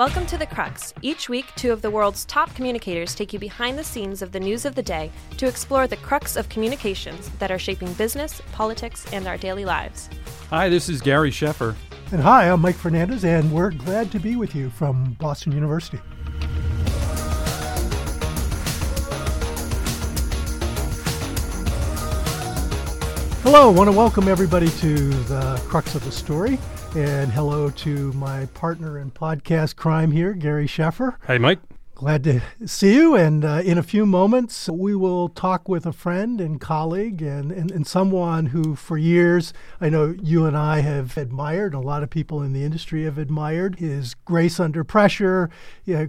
Welcome to The Crux. Each week, two of the world's top communicators take you behind the scenes of the news of the day to explore the crux of communications that are shaping business, politics, and our daily lives. Hi, this is Gary Sheffer. And hi, I'm Mike Fernandez, and we're glad to be with you from Boston University. Hello, I want to welcome everybody to the crux of the story. And hello to my partner in podcast crime here, Gary Sheffer. Hey, Mike. Glad to see you. And uh, in a few moments, we will talk with a friend and colleague and, and, and, someone who, for years, I know you and I have admired, a lot of people in the industry have admired his grace under pressure,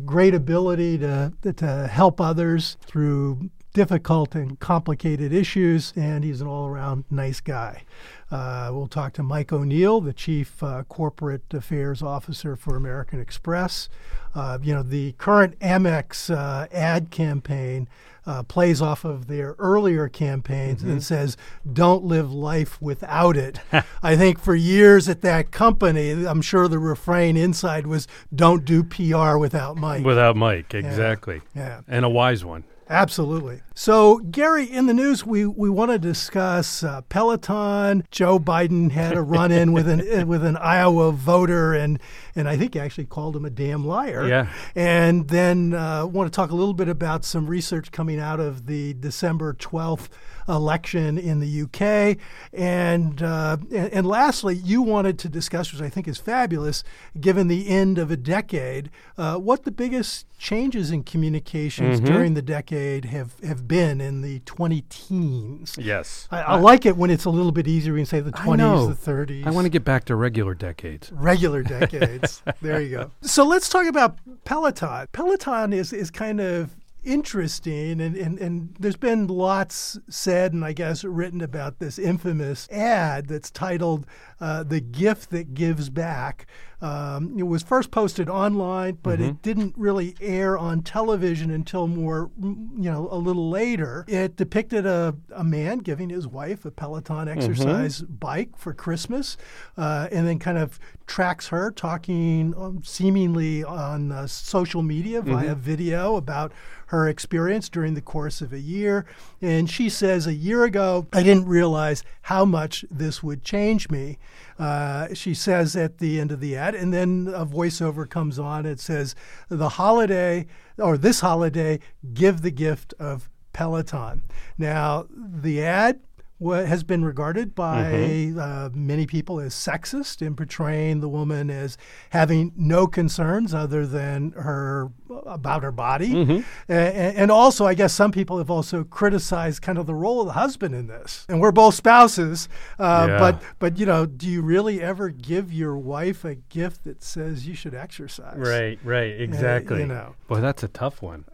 great ability to, to help others through difficult and complicated issues, and he's an all around nice guy. Uh, we'll talk to Mike O'Neill, the Chief uh, Corporate Affairs Officer for American Express. Uh, you know, the current Amex uh, ad campaign uh, plays off of their earlier campaigns mm-hmm. and says, don't live life without it. I think for years at that company, I'm sure the refrain inside was, don't do PR without Mike. Without Mike, exactly. Yeah. yeah. And a wise one. Absolutely. So, Gary, in the news, we, we want to discuss uh, Peloton. Joe Biden had a run in with an with an Iowa voter, and and I think he actually called him a damn liar. Yeah. And then uh, want to talk a little bit about some research coming out of the December twelfth election in the UK. And, uh, and, and lastly, you wanted to discuss, which I think is fabulous, given the end of a decade, uh, what the biggest changes in communications mm-hmm. during the decade have, have been in the 20 teens. Yes. I, I, like it when it's a little bit easier. We can say the 20s, the 30s. I want to get back to regular decades. Regular decades. there you go. So let's talk about Peloton. Peloton is, is kind of interesting and, and, and there's been lots said and i guess written about this infamous ad that's titled uh, the gift that gives back um, it was first posted online but mm-hmm. it didn't really air on television until more you know a little later it depicted a, a man giving his wife a peloton mm-hmm. exercise mm-hmm. bike for christmas uh, and then kind of tracks her talking um, seemingly on uh, social media via mm-hmm. video about her experience during the course of a year. And she says, A year ago, I didn't realize how much this would change me. Uh, she says at the end of the ad, and then a voiceover comes on. It says, The holiday, or this holiday, give the gift of Peloton. Now, the ad what has been regarded by mm-hmm. uh, many people as sexist in portraying the woman as having no concerns other than her about her body, mm-hmm. and, and, also I guess some people have also criticized kind of the role of the husband in this. And we're both spouses, uh, yeah. but but you know, do you really ever give your wife a gift that says you should exercise? Right, right, exactly. Uh, you know, boy, that's a tough one.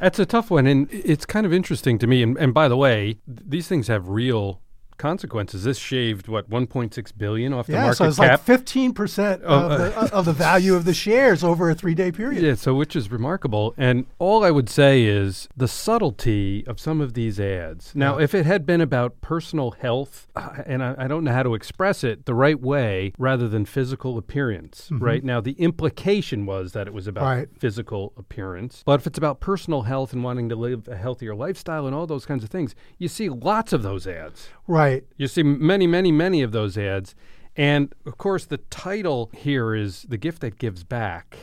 that's a tough one, and it's kind of interesting to me. And, and by the way, th- these things have real consequences. This shaved what 1.6 billion off the yeah, market so it's cap. like 15 percent of, uh, the, of the value of the shares over a three-day period. Yeah, so which is remarkable. And all I would say is the subtlety of some of these ads. Now, yeah. if it had been about personal health, uh, and I, I, don't know how to express it the right way, rather than physical appearance, mm-hmm. right? Now, the implication was that it was about right. physical appearance, but if it's about personal health and wanting to live a healthier lifestyle and all those kinds of things, you see lots of those ads. Right. You see many, many, many of those ads. And of course, the title here is The Gift That Gives Back.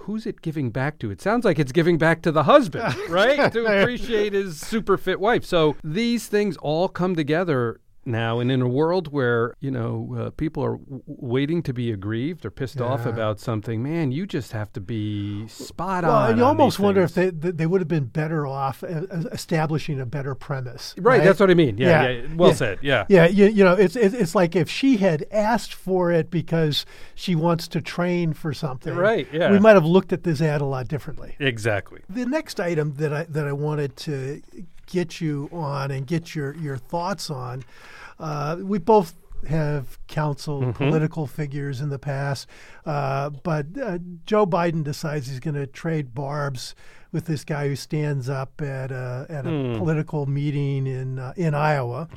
Who's it giving back to? It sounds like it's giving back to the husband, right? to appreciate his super fit wife. So these things all come together now and in a world where you know uh, people are w- waiting to be aggrieved or pissed yeah. off about something man you just have to be spot well, on you on almost wonder if they they would have been better off establishing a better premise right, right? that's what i mean yeah, yeah. yeah. well said yeah yeah you, you know it's, it's like if she had asked for it because she wants to train for something right yeah we might have looked at this ad a lot differently exactly the next item that i that i wanted to get you on and get your, your thoughts on. Uh, we both have counseled mm-hmm. political figures in the past, uh, but uh, Joe Biden decides he's going to trade barbs with this guy who stands up at a, at a Hmm. political meeting in uh, in Iowa.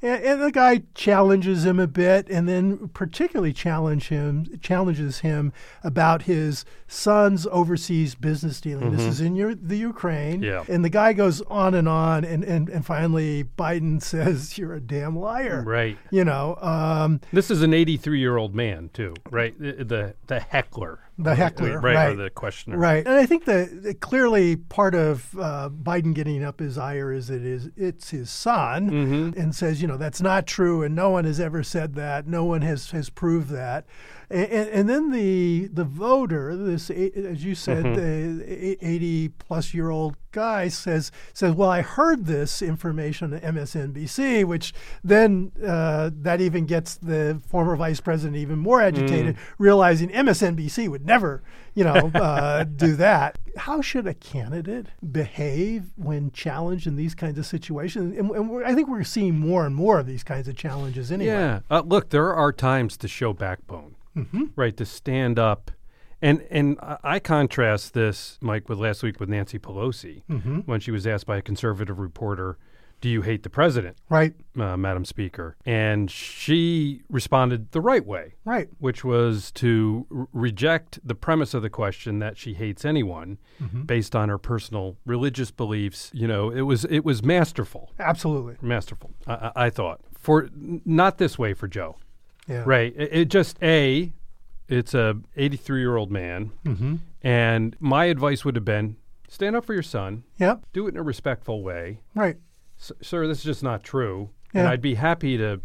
And, and the guy challenges him a bit, and then particularly challenge him challenges him about his son's overseas business dealing. This is in your, the Ukraine, Yeah. and the guy goes on and on, and, and, and finally Biden says, "You're a damn liar." Right. You know, um, This is an 83 year old man, too, right? The, the, the heckler. The heckler, Right, or right. the questioner. Right, and I think that that clearly part of uh, Biden getting up his ire is it is it's his son, Mm-hmm. and says you know that's not true, and no one has ever said that, no one has has proved that, and, and, and then the the voter, this as you said, Mm-hmm. the eighty plus year old guy says says well I heard this information on MSNBC, which then uh, that even gets the former vice president even more agitated, Mm. realizing MSNBC would never, you know, uh, do that. How should a candidate behave when challenged in these kinds of situations? And, and we're, I think we're seeing more and more of these kinds of challenges anyway. Yeah. Uh, look, there are times to show backbone, Mm-hmm. right? To stand up. And and I- contrast this, Mike, with last week with Nancy Pelosi Mm-hmm. when she was asked by a conservative reporter, "Do you hate the president, Right, uh, Madam Speaker?" And she responded the right way, right, which was to r- reject the premise of the question that she hates anyone Mm-hmm. based on her personal religious beliefs. You know, it was it was masterful, absolutely. masterful. I, I, I thought for not this way for Joe. Yeah. Right. It, it just a, it's a 83 year old man, Mm-hmm. and my advice would have been stand up for your son, Yep. do it in a respectful way. Right. S- sir, this is just not true, Yeah. and I'd be happy to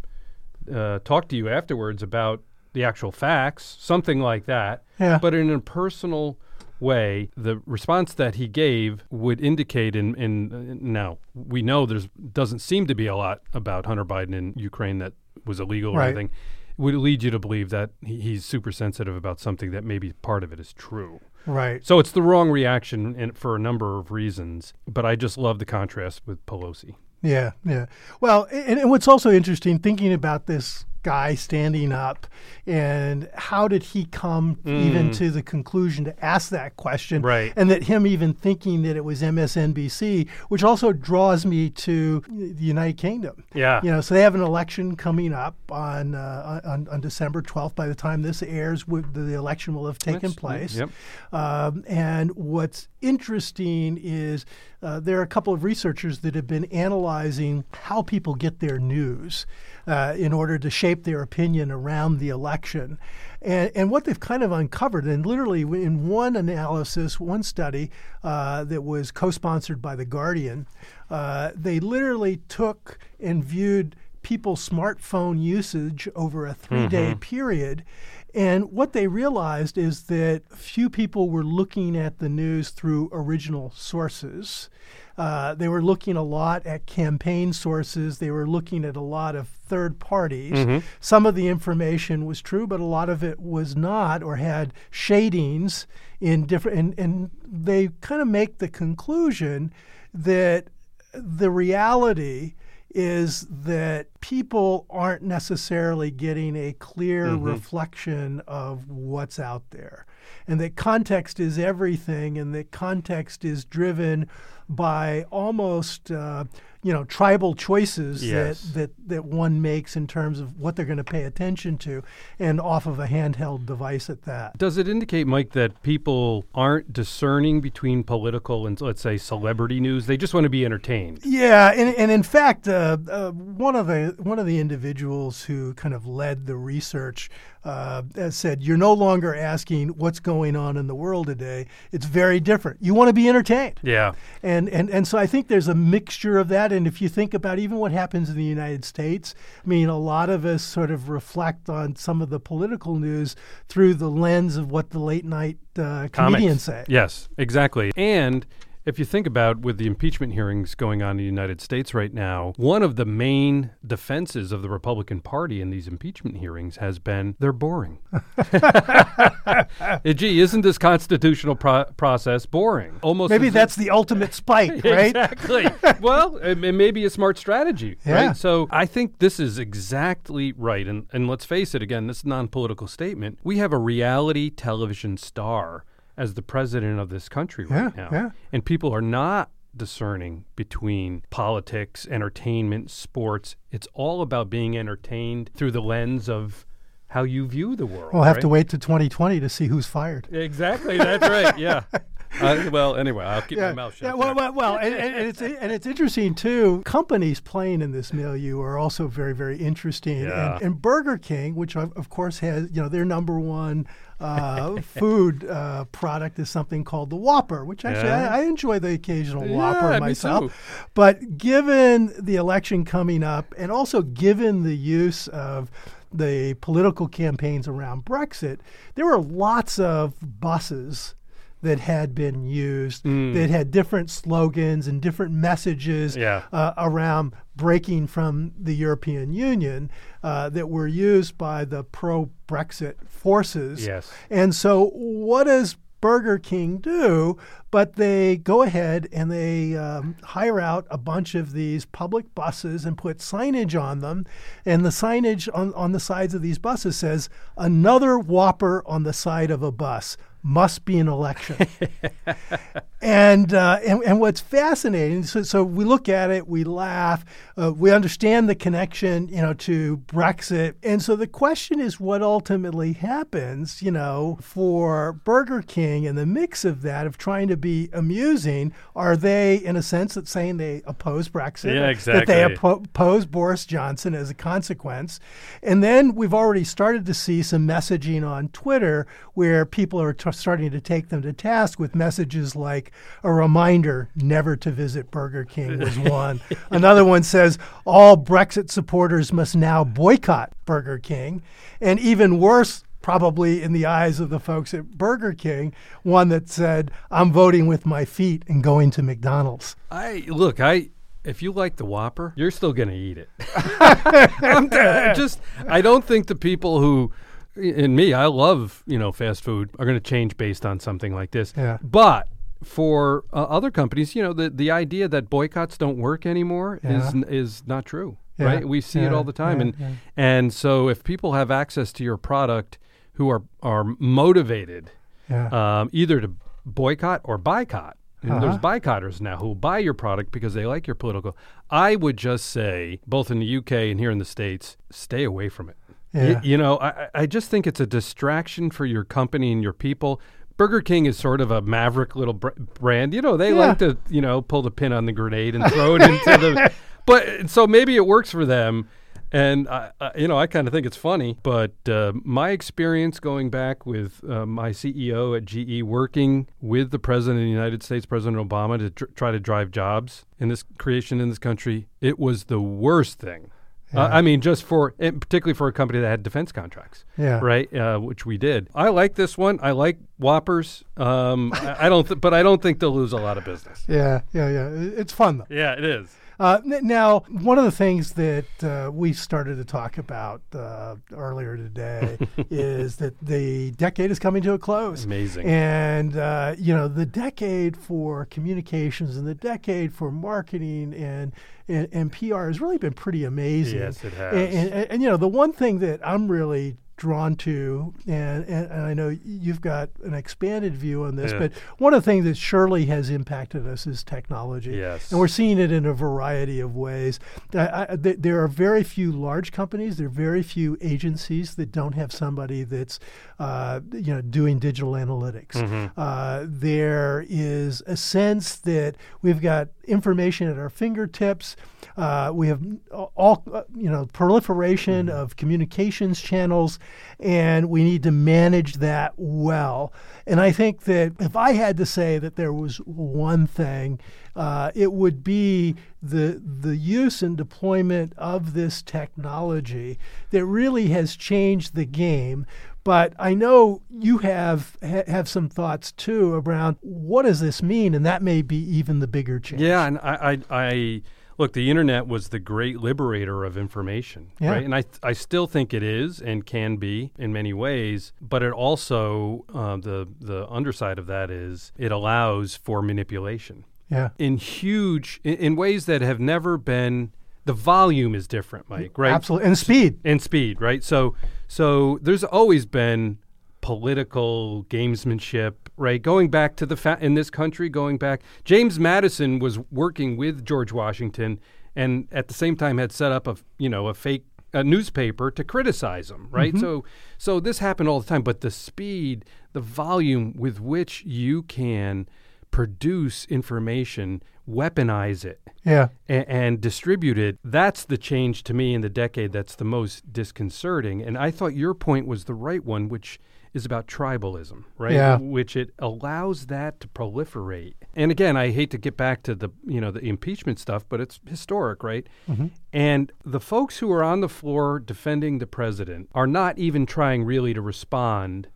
uh, talk to you afterwards about the actual facts, something like that. Yeah. But in a personal way, the response that he gave would indicate in, in now we know there's doesn't seem to be a lot about Hunter Biden in Ukraine that was illegal or Right. anything. Would lead you to believe that he, he's super sensitive about something that maybe part of it is true. Right. So it's the wrong reaction in, for a number of reasons. But I just love the contrast with Pelosi. Yeah, yeah. Well, and, and what's also interesting, thinking about this guy standing up, and how did he come even to the conclusion to ask that question? Mm. Right. And that him even thinking that it was MSNBC, which also draws me to the United Kingdom. Yeah. You know, so they have an election coming up on uh, on, on December 12th. By the time this airs, the election will have taken That's- place. yep. Um, and what's interesting is uh, there are a couple of researchers that have been analyzing how people get their news uh, in order to shape their opinion around the election. And, and what they've kind of uncovered, and literally in one analysis, one study uh, that was co sponsored by The Guardian, uh, they literally took and viewed people's smartphone usage over a three day period. And what they realized is that few people were looking at the news through original sources. Uh, they were looking a lot at campaign sources. They were looking at a lot of third parties. Some of the information was true, but a lot of it was not or had shadings in different. And, and they kind of make the conclusion that the reality is that people aren't necessarily getting a clear reflection of what's out there. And that context is everything, and that context is driven by almost, uh, you know, tribal choices Yes. that, that, that one makes in terms of what they're going to pay attention to, and off of a handheld device at that. Does it indicate, Mike, that people aren't discerning between political and, let's say, celebrity news? They just want to be entertained. Yeah, and, and in fact, uh, uh, one of the one of the individuals who kind of led the research uh, said, "You're no longer asking what's going on in the world today. It's very different. You want to be entertained." Yeah. And, and and so I think there's a mixture of that. And if you think about even what happens in the United States, I mean, a lot of us sort of reflect on some of the political news through the lens of what the late night uh, comedians say. Yes, exactly. And if you think about with the impeachment hearings going on in the United States right now, one of the main defenses of the Republican Party in these impeachment hearings has been they're boring. Gee, isn't this constitutional pro- process boring? Almost Maybe that's the ultimate spike, right? Exactly. well, it, it may be a smart strategy, Yeah. right? So I think this is exactly right. And, and let's face it, again, this non political statement. We have a reality television star as the president of this country right Yeah, now. yeah. And people are not discerning between politics, entertainment, sports. It's all about being entertained through the lens of how you view the world. We'll have to wait to 2020 to see who's fired. Exactly. That's right. Yeah. Uh, well, anyway, I'll keep my mouth shut. Yeah, well, well, well and, and, it's and it's interesting too. Companies playing in this milieu are also very, very interesting. Yeah. And, and Burger King, which of, course has you know their number one uh, food uh, product is something called the Whopper, which actually Yeah. I, I enjoy the occasional Whopper myself. But given the election coming up, and also given the use of the political campaigns around Brexit, there were lots of buses that had been used that had different slogans and different messages Yeah. uh, around breaking from the European Union uh, that were used by the pro Brexit forces. Yes. And so, what does Burger King do? But they go ahead and they um, hire out a bunch of these public buses and put signage on them. And the signage on, on the sides of these buses says, Another Whopper on the side of a bus. Must be an election. and, uh, and and what's fascinating, so, so we look at it, we laugh, uh, we understand the connection, you know, to Brexit, and so the question is, what ultimately happens, you know, for Burger King and the mix of that of trying to be amusing? Are they, in a sense, that saying they oppose Brexit, Yeah, exactly. that they oppo- oppose Boris Johnson as a consequence, and then we've already started to see some messaging on Twitter where people are t- starting to take them to task with messages like a reminder never to visit Burger King was one. Another one says all Brexit supporters must now boycott Burger King. And even worse, probably in the eyes of the folks at Burger King, one that said, I'm voting with my feet and going to McDonald's. I look, I if you like the Whopper, you're still gonna eat it. I just I don't think the people who and me, I love you know fast food are going to change based on something like this. Yeah. But for uh, other companies, you know, the the idea that boycotts don't work anymore Yeah. is is not true. Yeah, Right? We see it all the time, yeah, and yeah. and so if people have access to your product, who are are motivated Yeah. um, either to boycott or boycott. And there's Uh-huh. boycotters now who buy your product because they like your political. I would just say, both in the UK and here in the States, stay away from it. Y- Yeah. you know, I- I just think it's a distraction for your company and your people. Burger King is sort of a maverick little br- brand. You know, they Yeah. like to, you know, pull the pin on the grenade and throw it into the. But so maybe it works for them. And I, I, you know, I kind of think it's funny, but uh, my experience going back with uh, my CEO at GE, working with the president of the United States, President Obama, to tr- try to drive jobs in this creation in this country, it was the worst thing. Uh, I mean, just for, particularly for a company that had defense contracts, Yeah. right? Uh, which we did. I like this one. I like Whoppers. Um, I, I don't, th- but I don't think they'll lose a lot of business. Yeah, yeah, yeah. It's fun though. Yeah, it is. Uh, n- now, one of the things that uh, we started to talk about uh, earlier today is that the decade is coming to a close. Amazing. And, uh, you know, the decade for communications and the decade for marketing and, and, and PR has really been pretty amazing. Yes, it has. And, and, and, you know, the one thing that I'm really drawn to, and, and, and I know you've got an expanded view on this, Yeah. but one of the things that surely has impacted us is technology. Yes. And we're seeing it in a variety of ways. I, I, there are very few large companies. There are very few agencies that don't have somebody that's, uh, you know, doing digital analytics. Uh, there is a sense that we've got information at our fingertips. Uh, we have all, uh, you know, proliferation of communications channels, and we need to manage that well. And I think that if I had to say that there was one thing, uh, it would be the the use and deployment of this technology that really has changed the game. But I know you have ha- have some thoughts too around what does this mean, and that may be even the bigger change. Yeah, and I, I, I look. The internet was the great liberator of information, Yeah. right? And I, I still think it is and can be in many ways. But it also, uh, the the underside of that is it allows for manipulation yeah, in huge, in, in ways that have never been. The volume is different, Mike. Right? absolutely, and speed. and speed, right? So, so there's always been political gamesmanship, right? Going back to the fa- in this country, going back, James Madison was working with George Washington, and at the same time had set up a you know a fake a newspaper to criticize him, right? Mm-hmm. So so this happened all the time, but the speed, the volume with which you can produce information, weaponize it, Yeah. and, and distribute it. That's the change to me in the decade that's the most disconcerting. And I thought your point was the right one, which is about tribalism, right? Yeah. Which it allows that to proliferate. And again, I hate to get back to the you know the impeachment stuff, but it's historic, right? Mm-hmm. And the folks who are on the floor defending the president are not even trying really to respond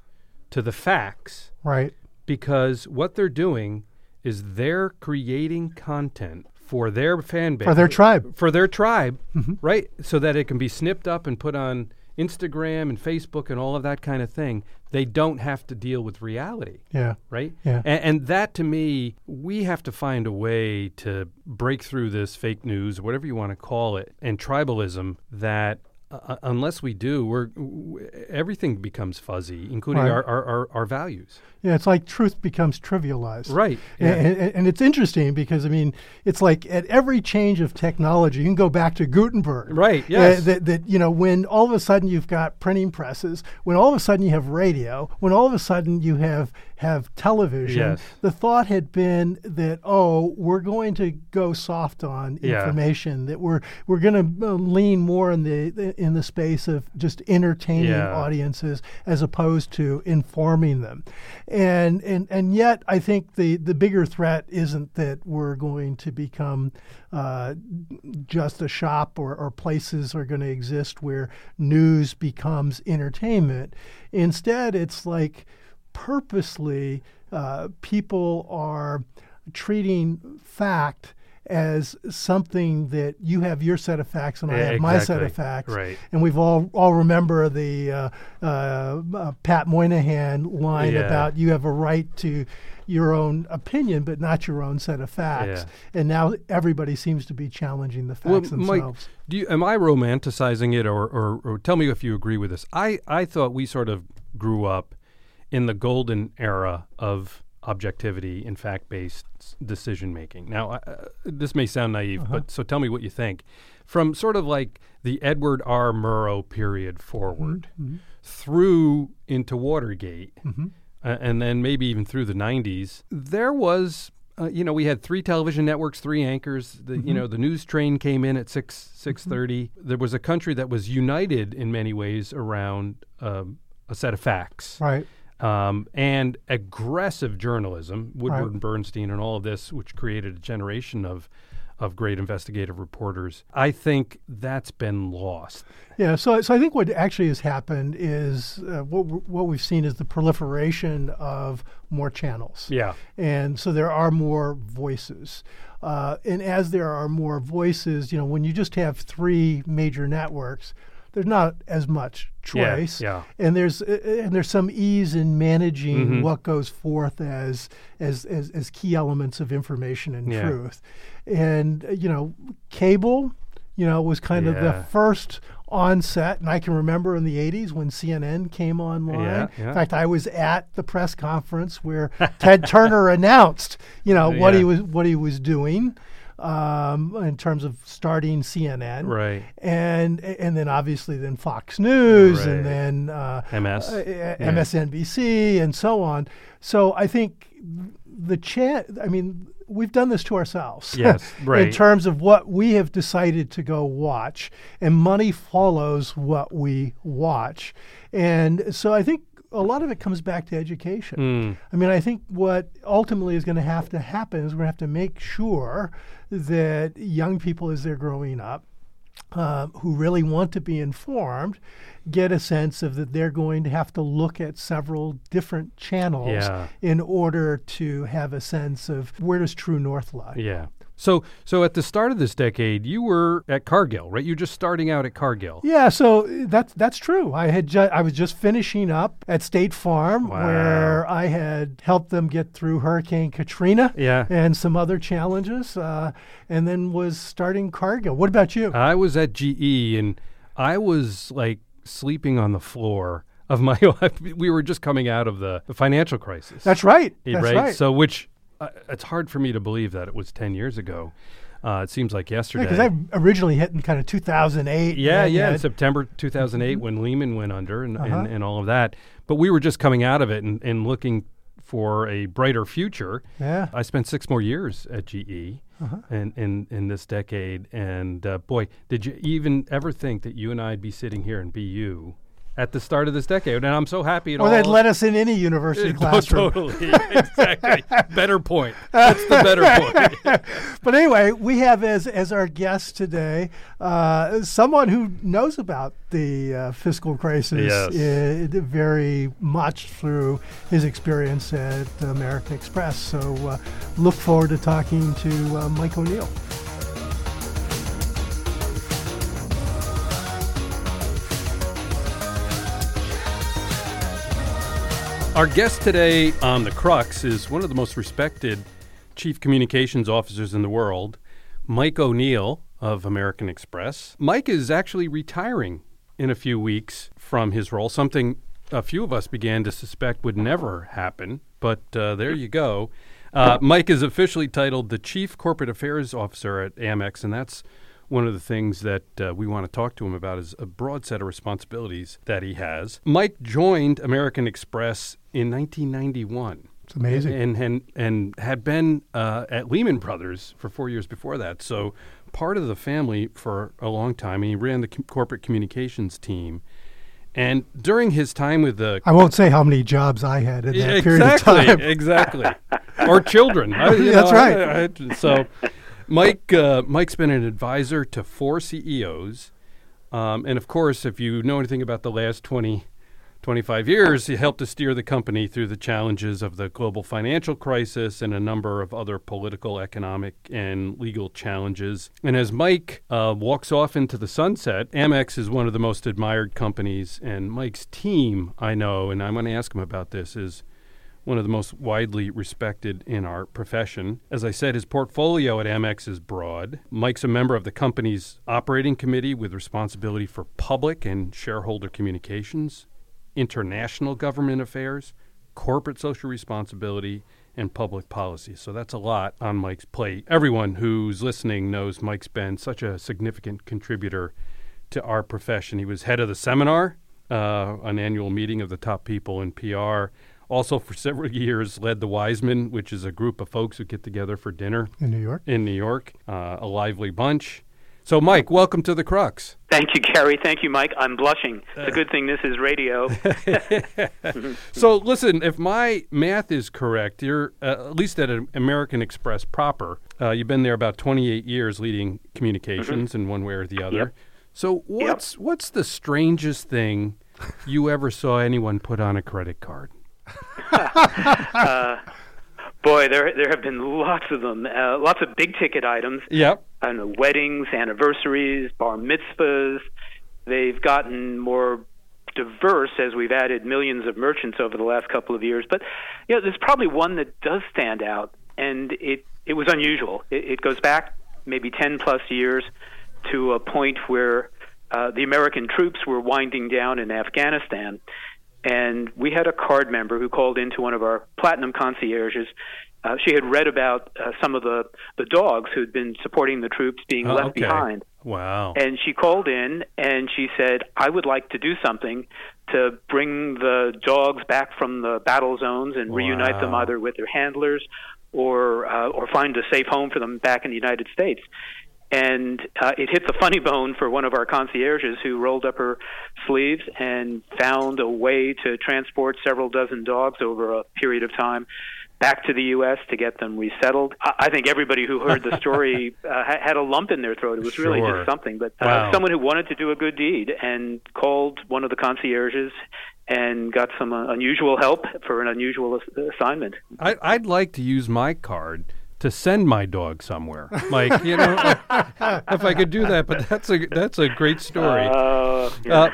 to the facts Right. because what they're doing is they're creating content for their fan base For their tribe. for their tribe Mm-hmm. right so that it can be snipped up and put on instagram and facebook and all of that kind of thing they don't have to deal with reality Yeah. right Yeah. and, and that to me we have to find a way to break through this fake news whatever you want to call it and tribalism that uh, unless we do we're w- everything becomes fuzzy including Right. our, our, our, our values Yeah. It's like truth becomes trivialized. Right. And, Yeah. and, and it's interesting because I mean, it's like at every change of technology, you can go back to Gutenberg. Right, Uh, yes. that, that you know, when all of a sudden you've got printing presses, when all of a sudden you have radio, when all of a sudden you have have television. Yes. The thought had been that oh, we're going to go soft on Yeah. information. That we're we're going to uh, lean more in the in the space of just entertaining Yeah. audiences as opposed to informing them. And and and yet I think the the bigger threat isn't that we're going to become uh, just a shop or, or places are going to exist where news becomes entertainment. Instead, it's like purposely uh, people are treating fact as something that you have your set of facts and I Yeah, have my set of facts. Right. And we've all all remember the uh, uh, uh, Pat Moynihan line Yeah. about you have a right to your own opinion, but not your own set of facts. Yeah. And now everybody seems to be challenging the facts Mike, themselves. do you, am I romanticizing it, or, or, or tell me if you agree with this? I, I thought we sort of grew up in the golden era of objectivity and fact-based decision making. Now, uh, this may sound naive, Uh-huh. but so tell me what you think. From sort of like the Edward R. Murrow period forward Mm-hmm. through into Watergate, Mm-hmm. uh, and then maybe even through the 90s, there was, uh, you know, we had three television networks, three anchors. The, Mm-hmm. You know, the news train came in at 6, 6.30. There was a country that was united in many ways around um, a set of facts. Right. Um, and aggressive journalism, Woodward Right. and Bernstein and all of this, which created a generation of, of great investigative reporters. I think that's been lost. Yeah, so so I think what actually has happened is uh, what what we've seen is the proliferation of more channels. Yeah. and so there are more voices. Uh, and as there are more voices, you know, when you just have three major networks, there's not as much choice. yeah. And there's uh, and there's some ease in managing Mm-hmm. what goes forth as, as as as key elements of information and Yeah. truth. And uh, you know, cable, you know, was kind of the first onset, and I can remember in the '80s when CNN came online. Yeah, yeah. In fact, I was at the press conference where Ted Turner announced, you know, what he was what he was doing um, in terms of starting CNN, Right. And and then obviously then Fox News, Right. and then uh, MS. uh, Yeah. MSNBC, and so on. So I think the chat. I mean, we've done this to ourselves. Yes, right. in terms of what we have decided to go watch, and money follows what we watch, and so I think a lot of it comes back to education. Mm. I mean, I think what ultimately is going to have to happen is we're going to have to make sure that young people, as they're growing up, um, who really want to be informed, get a sense of that they're going to have to look at several different channels Yeah. in order to have a sense of where does true north lie. Yeah. So, so at the start of this decade, you were at Cargill, right? You're just starting out at Cargill. Yeah, so that's that's true. I had ju- I was just finishing up at State Farm Wow. where I had helped them get through Hurricane Katrina Yeah. and some other challenges, uh, and then was starting Cargill. What about you? I was at GE and I was like sleeping on the floor. of my we were just coming out of the, the financial crisis. That's right. That's right? right. So which uh, it's hard for me to believe that it was 10 years ago. Uh, it seems like yesterday. Because I originally hit in kind of 2008. Yeah, and yeah, in September 2008 when Lehman went under and, Uh-huh. and, and all of that. But we were just coming out of it and, and looking for a brighter future. Yeah. I spent six more years at GE Uh-huh. in, in, in this decade. And uh, boy, did you even ever think that you and I'd be sitting here and be you at the start of this decade? And I'm so happy it Or they'd let us in any university No, classroom. totally. exactly. better point. That's the better point. But anyway, we have as as our guest today uh, someone who knows about the uh, fiscal crisis Yes. uh, very much through his experience at American Express. So uh, look forward to talking to uh, Mike O'Neill. Our guest today on The Crux is one of the most respected chief communications officers in the world, Mike O'Neill of American Express. Mike is actually retiring in a few weeks from his role, something a few of us began to suspect would never happen, but uh, there you go. Uh, Mike is officially titled the Chief Corporate Affairs Officer at Amex, and that's one of the things that uh, we want to talk to him about is a broad set of responsibilities that he has. Mike joined American Express in 1991 It's amazing. and and and had been uh, at Lehman Brothers for four years before that. So part of the family for a long time. And he ran the com- corporate communications team. And during his time with the I won't say how many jobs I had in that yeah, period of time. exactly, or children. I- That's know, right. I- I- so, Mike, uh, Mike's been an advisor to four CEOs, um, and of course, if you know anything about the last 20, 25 years, he helped to steer the company through the challenges of the global financial crisis and a number of other political, economic, and legal challenges. And as Mike uh, walks off into the sunset, Amex is one of the most admired companies, and Mike's team, I know, and I'm going to ask him about this, is one of the most widely respected in our profession. As I said, his portfolio at Amex is broad. Mike's a member of the company's operating committee with responsibility for public and shareholder communications, international government affairs, corporate social responsibility, and public policy. So that's a lot on Mike's plate. Everyone who's listening knows Mike's been such a significant contributor to our profession. He was head of the seminar, uh, an annual meeting of the top people in PR. Also, for several years, led the Wiseman, which is a group of folks who get together for dinner in New York. in New York, uh, a lively bunch. So, Mike, welcome to the Crux. Thank you, Gary. Thank you, Mike. I'm blushing. It's a good thing this is radio. So, listen, if my math is correct, you're uh, at least at American Express proper. Uh, you've been there about 28 years, leading communications in one way or the other. Yep. So, what's what's the strangest thing you ever saw anyone put on a credit card? Boy, there there have been lots of them. Uh, lots of big ticket items. Yep. I don't know, weddings, anniversaries, bar mitzvahs. They've gotten more diverse as we've added millions of merchants over the last couple of years. But you know, there's probably one that does stand out, and it it was unusual. It, it goes back maybe 10 plus years to a point where uh, the American troops were winding down in Afghanistan, and we had a card member who called into one of our platinum concierges. Uh, she had read about uh, some of the, the dogs who had been supporting the troops being Oh, left okay. behind. Wow. And she called in and she said, I would like to do something to bring the dogs back from the battle zones and reunite them either with their handlers or uh, or find a safe home for them back in the United States. And uh, it hit the funny bone for one of our concierges who rolled up her sleeves and found a way to transport several dozen dogs over a period of time back to the U.S. to get them resettled. I, I think everybody who heard the story uh, had a lump in their throat. It was really Sure. just something. But uh, Wow. someone who wanted to do a good deed and called one of the concierges and got some uh, unusual help for an unusual ass- assignment. I, I'd like to use my card to send my dog somewhere. Like, you know, if I could do that, but that's a that's a great story. Uh, Uh,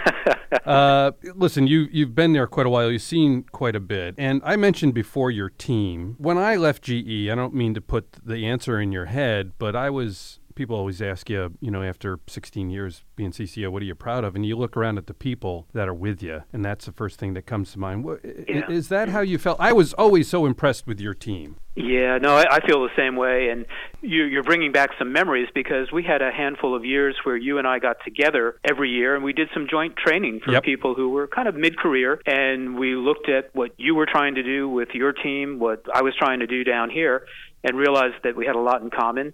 uh, listen, you you've been there quite a while. You've seen quite a bit, and I mentioned before your team. When I left GE, I don't mean to put the answer in your head, but I was people always ask you, you know, after 16 years being CCO, what are you proud of? And you look around at the people that are with you, and that's the first thing that comes to mind. Yeah. Is that how you felt? I was always so impressed with your team. Yeah, no, I, I feel the same way, and you, you're bringing back some memories because we had a handful of years where you and I got together every year, and we did some joint training for Yep. people who were kind of mid-career, and we looked at what you were trying to do with your team, what I was trying to do down here, and realized that we had a lot in common,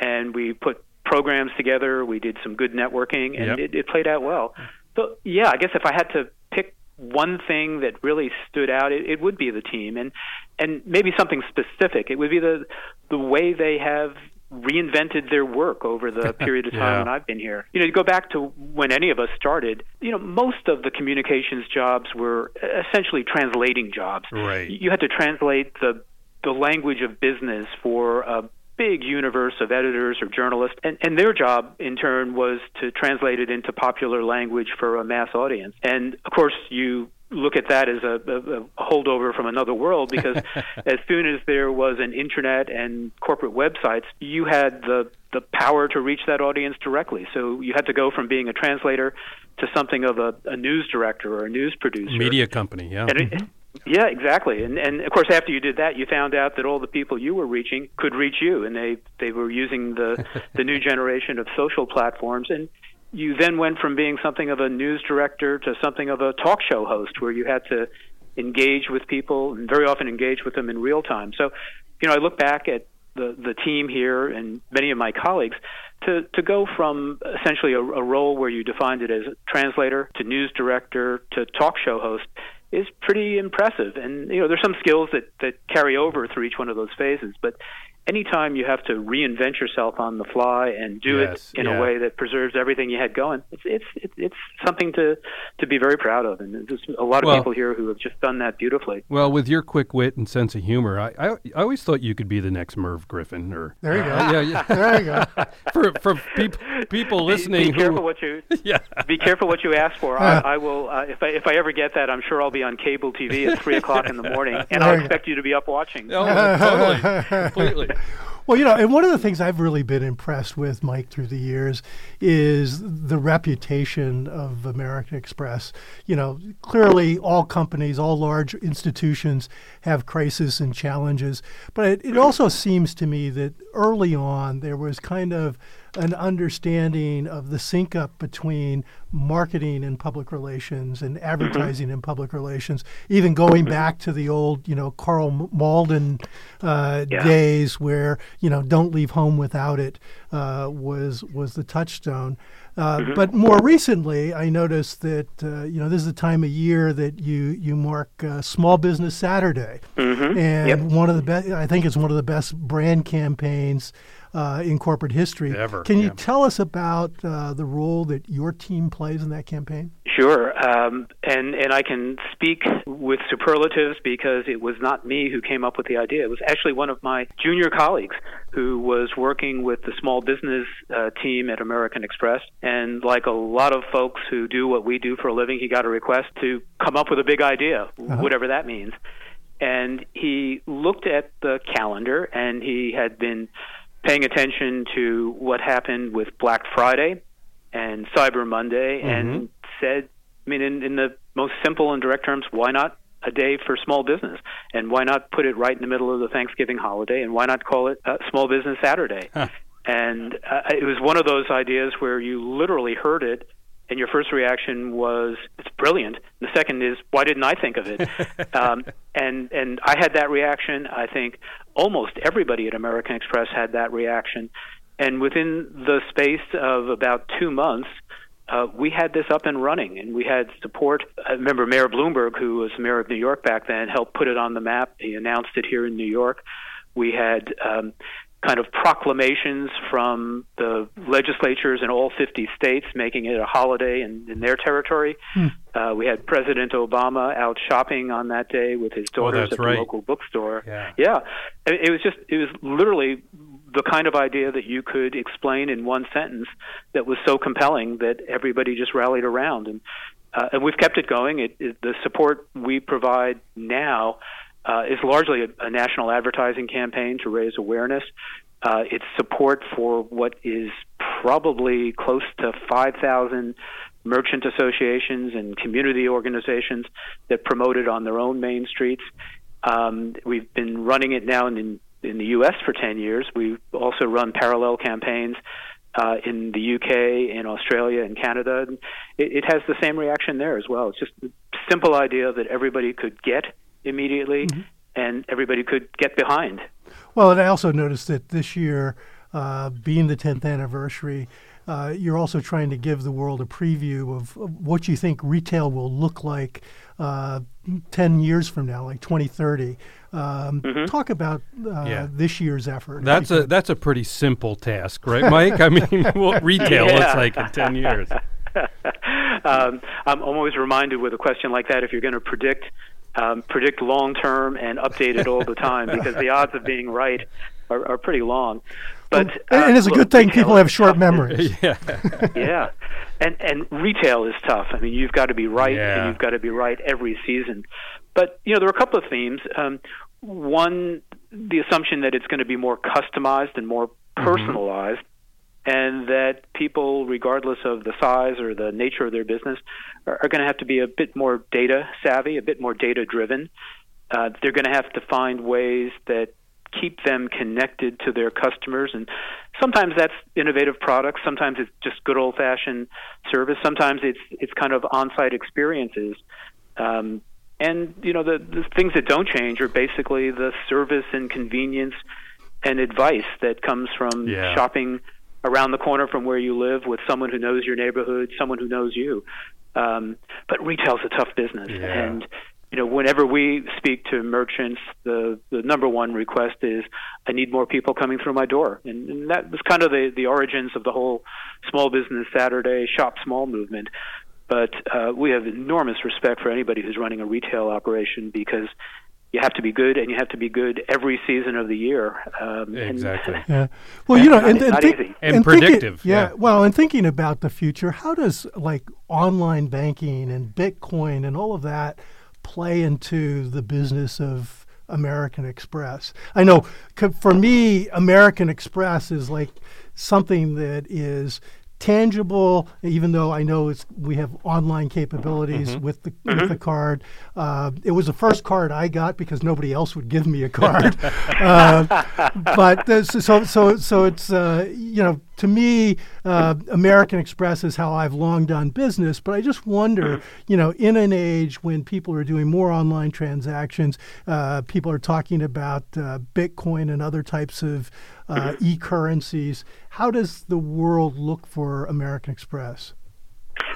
and we put programs together. We did some good networking, and Yep. it, it played out well. So, yeah, I guess if I had to pick one thing that really stood out, it, it would be the team, and and maybe something specific. It would be the the way they have reinvented their work over the period of time Yeah. when I've been here. You know, you go back to when any of us started. You know, most of the communications jobs were essentially translating jobs. Right. You had to translate the the language of business for a big universe of editors or journalists, and, and their job in turn was to translate it into popular language for a mass audience. And of course, you look at that as a, a, a holdover from another world because as soon as there was an internet and corporate websites, you had the the power to reach that audience directly. So you had to go from being a translator to something of a, a news director or a news producer. Media company, yeah. And it, mm-hmm. Yeah, exactly. And and of course, after you did that, you found out that all the people you were reaching could reach you, and they they were using the the new generation of social platforms. And you then went from being something of a news director to something of a talk show host, where you had to engage with people and very often engage with them in real time. So, you know, I look back at the the team here and many of my colleagues to to go from essentially a, a role where you defined it as a translator to news director to talk show host is pretty impressive. And you know, there's some skills that that carry over through each one of those phases, but anytime you have to reinvent yourself on the fly and do Yes, it in yeah. a way that preserves everything you had going, it's it's it's, it's something to to be very proud of. And there's a lot of Well- people here who have just done that beautifully. Well, with your quick wit and sense of humor, I, I, I always thought you could be the next Merv Griffin. Or There you go. Uh, yeah, yeah. There you go. for for peop, people listening Be, be careful who, what you yeah, be careful what you ask for. I, I will uh, if I if I ever get that, I'm sure I'll be on cable TV at three o'clock in the morning, and I'll expect you to be up watching. oh, totally, completely. Well, you know, and one of the things I've really been impressed with, Mike, through the years is the reputation of American Express. You know, clearly all companies, all large institutions have crises and challenges, but it, it also seems to me that early on there was kind of an understanding of the sync up between marketing and public relations and advertising and public relations, even going back to the old, you know, Karl Malden uh, Yeah. days where, you know, don't leave home without it uh, was was the touchstone. Uh, But more recently, I noticed that uh, you know this is the time of year that you you mark uh, Small Business Saturday, Mhm. and Yep. one of the best. I think it's one of the best brand campaigns uh, in corporate history. Ever, Can you yeah. tell us about uh, the role that your team plays in that campaign? Sure, um, and and I can speak with superlatives because it was not me who came up with the idea. It was actually one of my junior colleagues who was working with the small business uh, team at American Express, and like a lot of folks who do what we do for a living, he got a request to come up with a big idea, whatever that means. And he looked at the calendar, and he had been paying attention to what happened with Black Friday and Cyber Monday and said, I mean, in, in the most simple and direct terms, why not a day for small business? And why not put it right in the middle of the Thanksgiving holiday? And why not call it uh, Small Business Saturday? And uh, it was one of those ideas where you literally heard it. And your first reaction was, "It's brilliant." The second is, "Why didn't I think of it?" um, and and I had that reaction. I think almost everybody at American Express had that reaction. And within the space of about two months, uh, we had this up and running, and we had support. I remember Mayor Bloomberg, who was mayor of New York back then, helped put it on the map. He announced it here in New York. We had um, kind of proclamations from the legislatures in all 50 states making it a holiday in, in their territory. Uh, we had President Obama out shopping on that day with his daughters that's at the right. local bookstore. Yeah. Yeah, it, it was just it was literally the kind of idea that you could explain in one sentence that was so compelling that everybody just rallied around, and uh, and we've kept it going. It, it, the support we provide now uh, is largely a, a national advertising campaign to raise awareness. Uh, it's support for what is probably close to 5,000 merchant associations and community organizations that promote it on their own main streets. Um, we've been running it now in, in the U.S. for 10 years. We also run parallel campaigns uh, in the UK, in Australia, and Canada. It, it has the same reaction there as well. It's just a simple idea that everybody could get immediately mm-hmm. and everybody could get behind. Well, and I also noticed that this year, uh, being the 10th anniversary, uh, you're also trying to give the world a preview of, of what you think retail will look like uh, 10 years from now, like 2030. Um, mm-hmm. Talk about uh, yeah. this year's effort. That's a that's a pretty simple task, right, Mike? I mean, what retail yeah. looks like in 10 years. um, I'm always reminded with a question like that if you're going to predict um, predict long term and update it all the time because the odds of being right are, are pretty long. But and, uh, and it's a good thing people have short memories. yeah, yeah, and and retail is tough. I mean, you've got to be right, yeah. and you've got to be right every season. But you know, there are a couple of themes. Um, one, the assumption that it's going to be more customized and more mm-hmm. personalized. Mm-hmm and that people, regardless of the size or the nature of their business, are, are going to have to be a bit more data savvy, a bit more data driven. Uh, they're going to have to find ways that keep them connected to their customers and sometimes that's innovative products sometimes it's just good old fashioned service sometimes it's it's kind of on site experiences um, and you know the, the things that don't change are basically the service and convenience and advice that comes from yeah. shopping around the corner from where you live with someone who knows your neighborhood, someone who knows you. Um, but retail's a tough business, yeah. and you know, whenever we speak to merchants, the the number one request is, I need more people coming through my door, and, and that was kind of the the origins of the whole Small Business Saturday Shop Small movement. But uh, we have enormous respect for anybody who's running a retail operation because you have to be good, and you have to be good every season of the year. Um, exactly. And, yeah. Well, you know, and, and, think, and, and predictive. Thinking, yeah, yeah. Well, and thinking about the future, how does like online banking and Bitcoin and all of that play into the business of American Express? I know for me, American Express is like something that is tangible, even though I know it's, we have online capabilities mm-hmm. with the mm-hmm. with the card. Uh, it was the first card I got because nobody else would give me a card. uh, but so so so it's uh, you know to me, uh, American Express is how I've long done business. But I just wonder, you know, in an age when people are doing more online transactions, uh, people are talking about uh, Bitcoin and other types of uh, e currencies. How does the world look for American Express?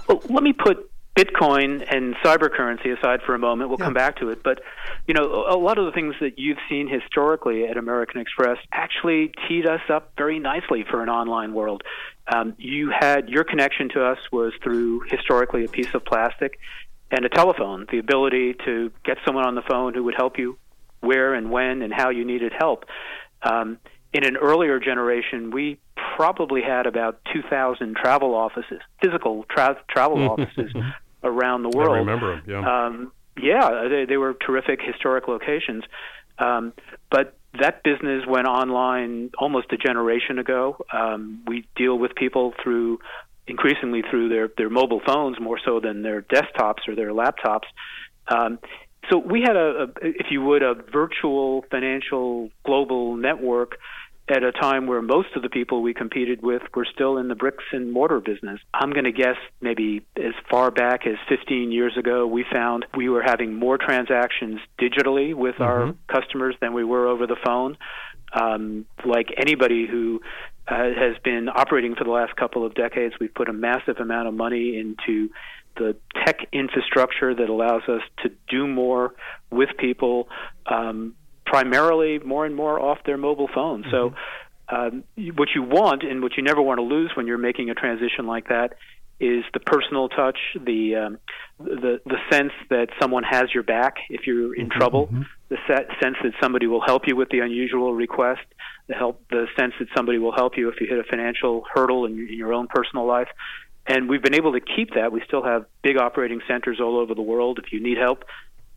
Well, let me put Bitcoin and cyber currency aside for a moment, we'll yeah. come back to it. But you know, a lot of the things that you've seen historically at American Express actually teed us up very nicely for an online world. Um, you had your connection to us was through historically a piece of plastic and a telephone, the ability to get someone on the phone who would help you where and when and how you needed help. Um, in an earlier generation, we probably had about 2,000 travel offices, physical tra- travel offices around the world. I remember them. Yeah. Um, yeah, they, they were terrific historic locations. Um, but that business went online almost a generation ago. Um, we deal with people through increasingly through their, their mobile phones more so than their desktops or their laptops. Um, so we had a, a, if you would, a virtual financial global network at a time where most of the people we competed with were still in the bricks and mortar business. I'm going to guess maybe as far back as 15 years ago, we found we were having more transactions digitally with mm-hmm. our customers than we were over the phone. Um, like anybody who uh, has been operating for the last couple of decades, we've put a massive amount of money into the tech infrastructure that allows us to do more with people. Um, primarily more and more off their mobile phones. Mm-hmm. So, um, what you want and what you never want to lose when you're making a transition like that is the personal touch, the um, the the sense that someone has your back if you're in mm-hmm. trouble, mm-hmm. the set, sense that somebody will help you with the unusual request, the help, the sense that somebody will help you if you hit a financial hurdle in, in your own personal life. And we've been able to keep that. We still have big operating centers all over the world. If you need help,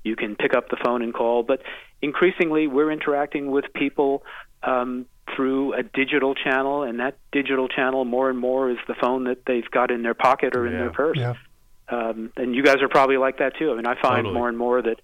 you can pick up the phone and call. But increasingly, we're interacting with people um, through a digital channel, and that digital channel more and more is the phone that they've got in their pocket or in Yeah. their purse. Yeah. Um, and you guys are probably like that too. I mean, I find Totally. more and more that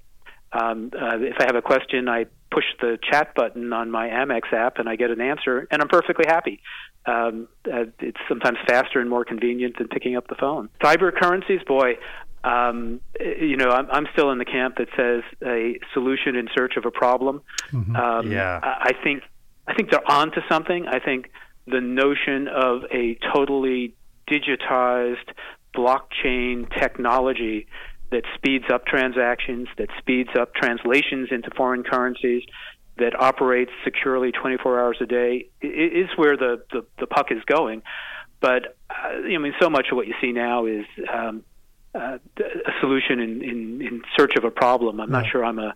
um, uh, if I have a question, I push the chat button on my Amex app and I get an answer, and I'm perfectly happy. Um, uh, it's sometimes faster and more convenient than picking up the phone. Cyber currencies, boy. Um, you know, I'm, I'm still in the camp that says a solution in search of a problem. Um, Yeah. I, I think I think they're on to something. I think the notion of a totally digitized blockchain technology that speeds up transactions, that speeds up translations into foreign currencies, that operates securely 24 hours a day i- i- is where the, the, the puck is going. But uh, I mean, so much of what you see now is um, uh, a solution in, in, in search of a problem. I'm not sure I'm a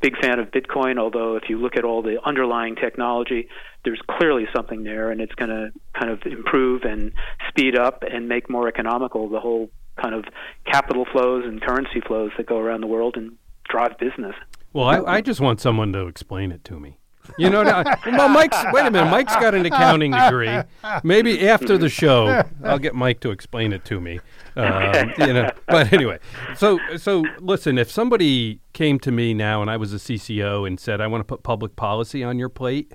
big fan of Bitcoin, although if you look at all the underlying technology, there's clearly something there, and it's going to kind of improve and speed up and make more economical the whole kind of capital flows and currency flows that go around the world and drive business. Well, I, I just want someone to explain it to me. You know, now, well, Mike's. Wait a minute, Mike's got an accounting degree. Maybe after the show, I'll get Mike to explain it to me. Um, you know, but anyway, so so listen. If somebody came to me now and I was a CCO and said, "I want to put public policy on your plate,"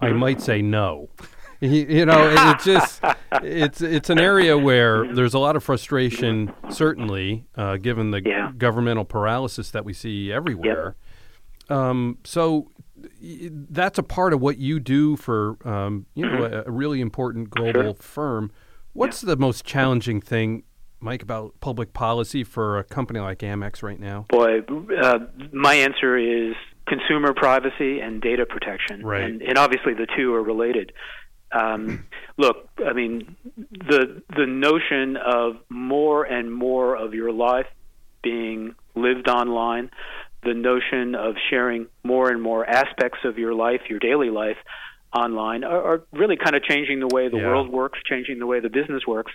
I might say no. You, know, it, it's just it's it's an area where there's a lot of frustration, certainly, uh, given the Yeah. governmental paralysis that we see everywhere. Um, so that's a part of what you do for um, you know a, a really important global Sure. firm. What's the most challenging thing, Mike, about public policy for a company like Amex right now? Boy, uh, my answer is consumer privacy and data protection, Right. and, and obviously the two are related. Um, look, I mean, the the notion of more and more of your life being lived online, the notion of sharing more and more aspects of your life, your daily life, online, are, are really kind of changing the way the Yeah. world works, changing the way the business works.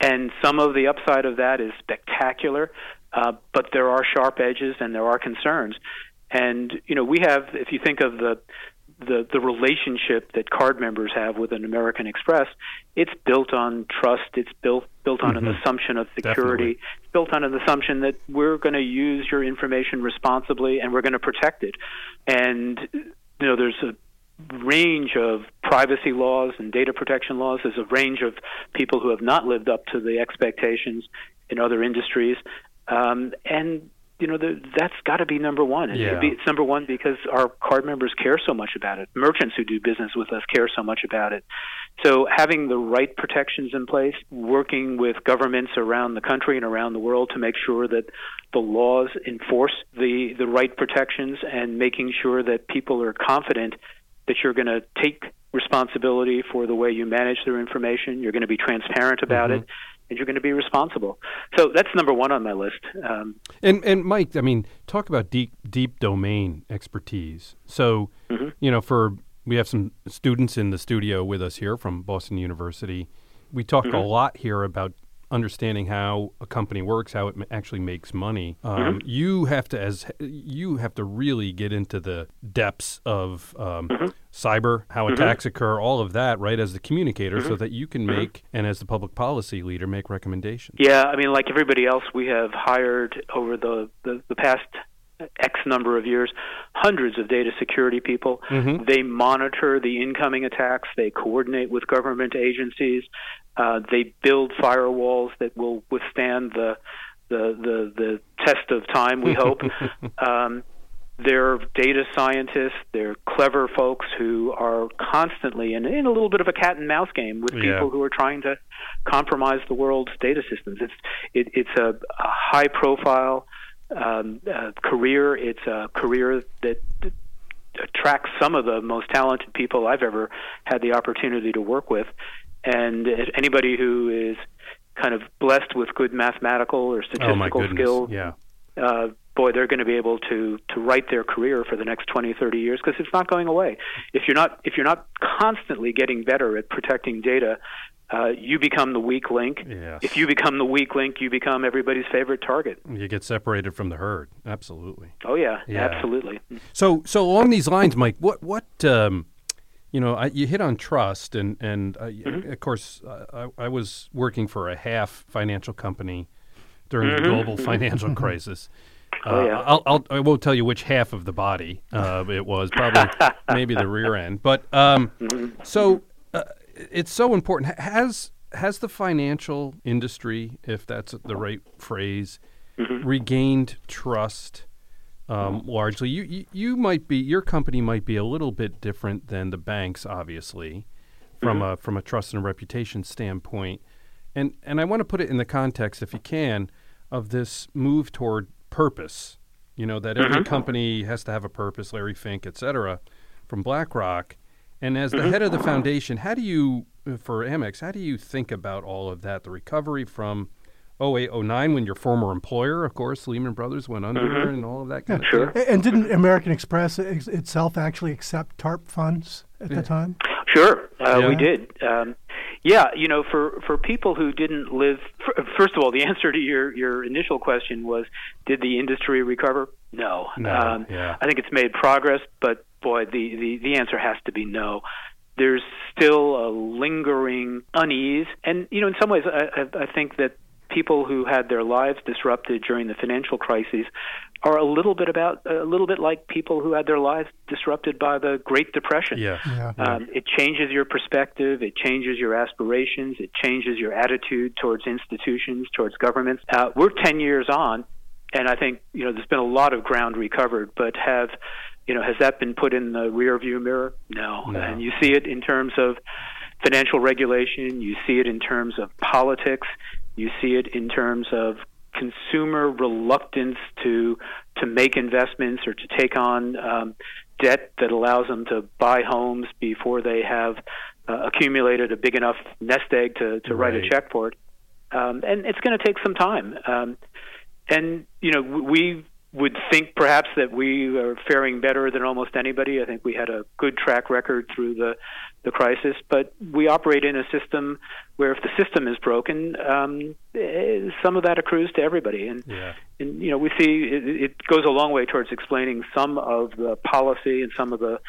And some of the upside of that is spectacular, uh, but there are sharp edges and there are concerns. And you know, we have, if you think of the the, the relationship that card members have with an American Express, it's built on trust. It's built built on an assumption of security. Definitely. Built on an assumption that we're going to use your information responsibly and we're going to protect it. And you know, there's a range of privacy laws and data protection laws. There's a range of people who have not lived up to the expectations in other industries, um, and you know the, that's got to be number one. And Yeah. it'd be- it's number one because our card members care so much about it. Merchants who do business with us care so much about it. So having the right protections in place, working with governments around the country and around the world to make sure that the laws enforce the the right protections, and making sure that people are confident that you're going to take responsibility for the way you manage their information. You're going to be transparent about it, and you're going to be responsible. So that's number one on my list. Um, And and Mike, I mean, talk about deep deep domain expertise. So, you know, for we have some students in the studio with us here from Boston University. We talked a mm-hmm. lot here about understanding how a company works, how it actually makes money. Um, mm-hmm. You have to as you have to really get into the depths of um, mm-hmm. cyber, how attacks occur, all of that, right? As the communicator, so that you can make and as the public policy leader make recommendations. Yeah, I mean, like everybody else, we have hired over the, the, the past X number of years hundreds of data security people. They monitor the incoming attacks, they coordinate with government agencies, uh, they build firewalls that will withstand the, the, the, the test of time, we hope. um, they're data scientists. They're clever folks who are constantly in, in a little bit of a cat and mouse game with Yeah. people who are trying to compromise the world's data systems. It's it, it's a, a high profile um, uh, career. It's a career that, attracts some of the most talented people I've ever had the opportunity to work with, and anybody who is kind of blessed with good mathematical or Oh statistical goodness! skills Yeah. uh, boy, they're going to be able to to write their career for the next 20, 30 years because it's not going away. If you're not if you're not constantly getting better at protecting data, uh, you become the weak link. Yes. If you become the weak link, you become everybody's favorite target. You get separated from the herd. Absolutely. Oh yeah, Yeah. absolutely. So, so along these lines, Mike, what what um, you know, I, you hit on trust, and and uh, mm-hmm. of course, uh, I, I, was working for a half financial company during mm-hmm. the global mm-hmm. financial crisis. Oh, yeah. Uh, I'll, I'll I won't tell you which half of the body uh, it was, probably maybe the rear end. But um, mm-hmm. so uh, it's so important. Has has the financial industry, if that's the right phrase, mm-hmm. regained trust? Um, largely, you, you you might be your company might be a little bit different than the banks, obviously, from mm-hmm. a from a trust and reputation standpoint, and and I want to put it in the context, if you can, of this move toward purpose. You know that every mm-hmm. company has to have a purpose. Larry Fink, et cetera, from BlackRock, and as the mm-hmm. head of the foundation, how do you uh, for Amex, how do you think about all of that? The recovery from 08, 09 when your former employer, of course, Lehman Brothers went under mm-hmm. and all of that kind yeah, of sure. And didn't American Express ex- itself actually accept TARP funds at yeah. the time? Sure, uh, yeah. we did. Um, yeah, you know, for for people who didn't live, for, first of all, the answer to your your initial question was, did the industry recover? No. no um, yeah. I think it's made progress, but boy, the, the the answer has to be no there's still a lingering unease. And, you know, in some ways, I, I think that people who had their lives disrupted during the financial crises are a little bit about a little bit like people who had their lives disrupted by the Great Depression. Yeah. yeah. Um, it changes your perspective. It changes your aspirations. It changes your attitude towards institutions, towards governments. Uh, we're ten years on, and I think you know there's been a lot of ground recovered, but have you know has that been put in the rear view mirror? No. no. And you see it in terms of financial regulation. You see it in terms of politics. You see it in terms of consumer reluctance to to make investments or to take on um, debt that allows them to buy homes before they have uh, accumulated a big enough nest egg to, to right. write a check for it. Um, and it's going to take some time. Um, and you know, we would think perhaps that we are faring better than almost anybody. I think we had a good track record through the the crisis, but we operate in a system where if the system is broken, um, eh, some of that accrues to everybody, and, yeah. and you know we see it, it goes a long way towards explaining some of the policy and some of the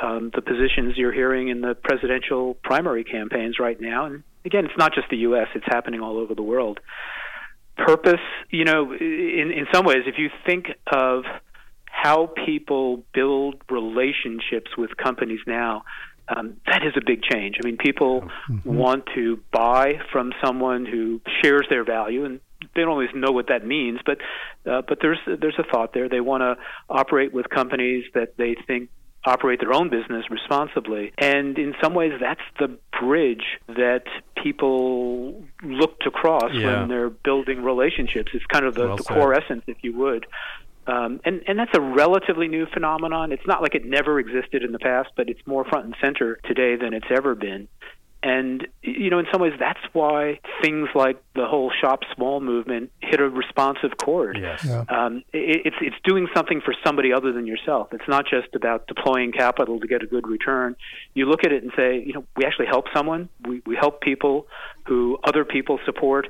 um, the positions you're hearing in the presidential primary campaigns right now. And again, it's not just the U.S; it's happening all over the world purpose, you know, in, in some ways, if you think of how people build relationships with companies now, um, that is a big change. I mean, people mm-hmm. want to buy from someone who shares their value, and they don't always know what that means. But uh, but there's there's a thought there. They want to operate with companies that they think operate their own business responsibly. And in some ways, that's the bridge that people look to cross yeah. when they're building relationships. It's kind of the, well the core essence, if you would. Um, and, and that's a relatively new phenomenon. It's not like it never existed in the past, but it's more front and center today than it's ever been. And, you know, in some ways, that's why things like the whole shop small movement hit a responsive chord. Yes. Yeah. Um, it, it's, it's doing something for somebody other than yourself. It's not just about deploying capital to get a good return. You look at it and say, you know, we actually help someone. We, we help people who other people support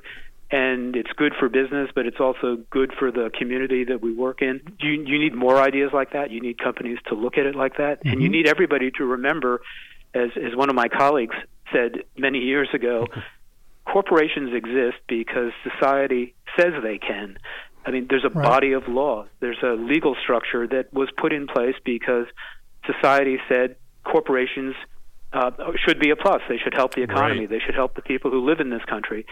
and it's good for business, but it's also good for the community that we work in. You, you need more ideas like that. You need companies to look at it like that, mm-hmm. and you need everybody to remember, as as one of my colleagues said many years ago, corporations exist because society says they can. I mean, there's a right. body of law, there's a legal structure that was put in place because society said corporations uh, should be a plus. They should help the economy. Right. They should help the people who live in this country.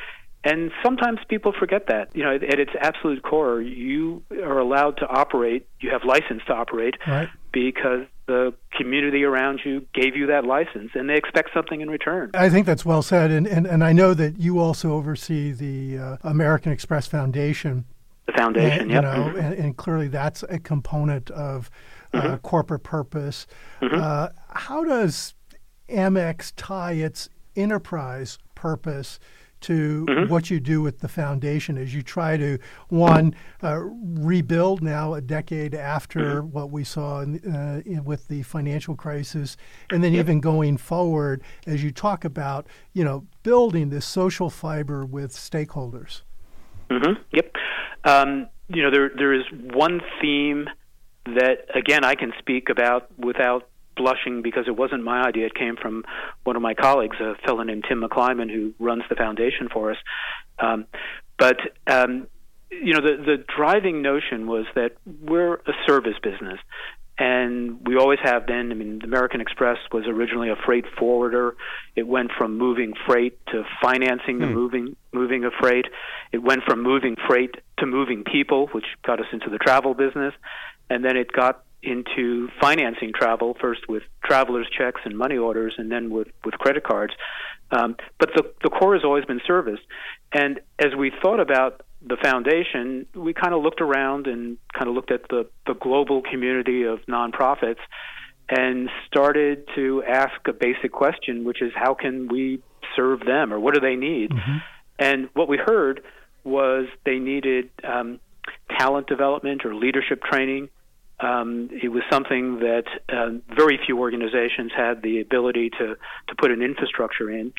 And sometimes people forget that. You know, at its absolute core, you are allowed to operate. You have license to operate right. because the community around you gave you that license, and they expect something in return. I think that's well said, and and, and I know that you also oversee the uh, American Express Foundation. The foundation, and, yep. You know, and, and, clearly that's a component of uh, mm-hmm. corporate purpose. Mm-hmm. Uh, how does Amex tie its enterprise purpose? To mm-hmm. what you do with the foundation as you try to one uh, rebuild now a decade after mm-hmm. what we saw in, uh, in, with the financial crisis and then yep. even going forward as you talk about you know building this social fiber with stakeholders mm-hmm. yep um, you know there there is one theme that again I can speak about without blushing because it wasn't my idea. It came from one of my colleagues, a fellow named Tim McClimon, who runs the foundation for us. Um, but um, you know, the the driving notion was that we're a service business, and we always have been. I mean, American Express was originally a freight forwarder. It went from moving freight to financing the hmm. moving moving of freight. It went from moving freight to moving people, which got us into the travel business, and then it got into financing travel first with travelers checks and money orders, and then with with credit cards. Um, but the the core has always been service, and as we thought about the foundation, we kind of looked around and kind of looked at the, the global community of nonprofits and started to ask a basic question, which is how can we serve them or what do they need? Mm-hmm. And what we heard was they needed um, talent development or leadership training. Um, it was something that uh, very few organizations had the ability to, to put an infrastructure in.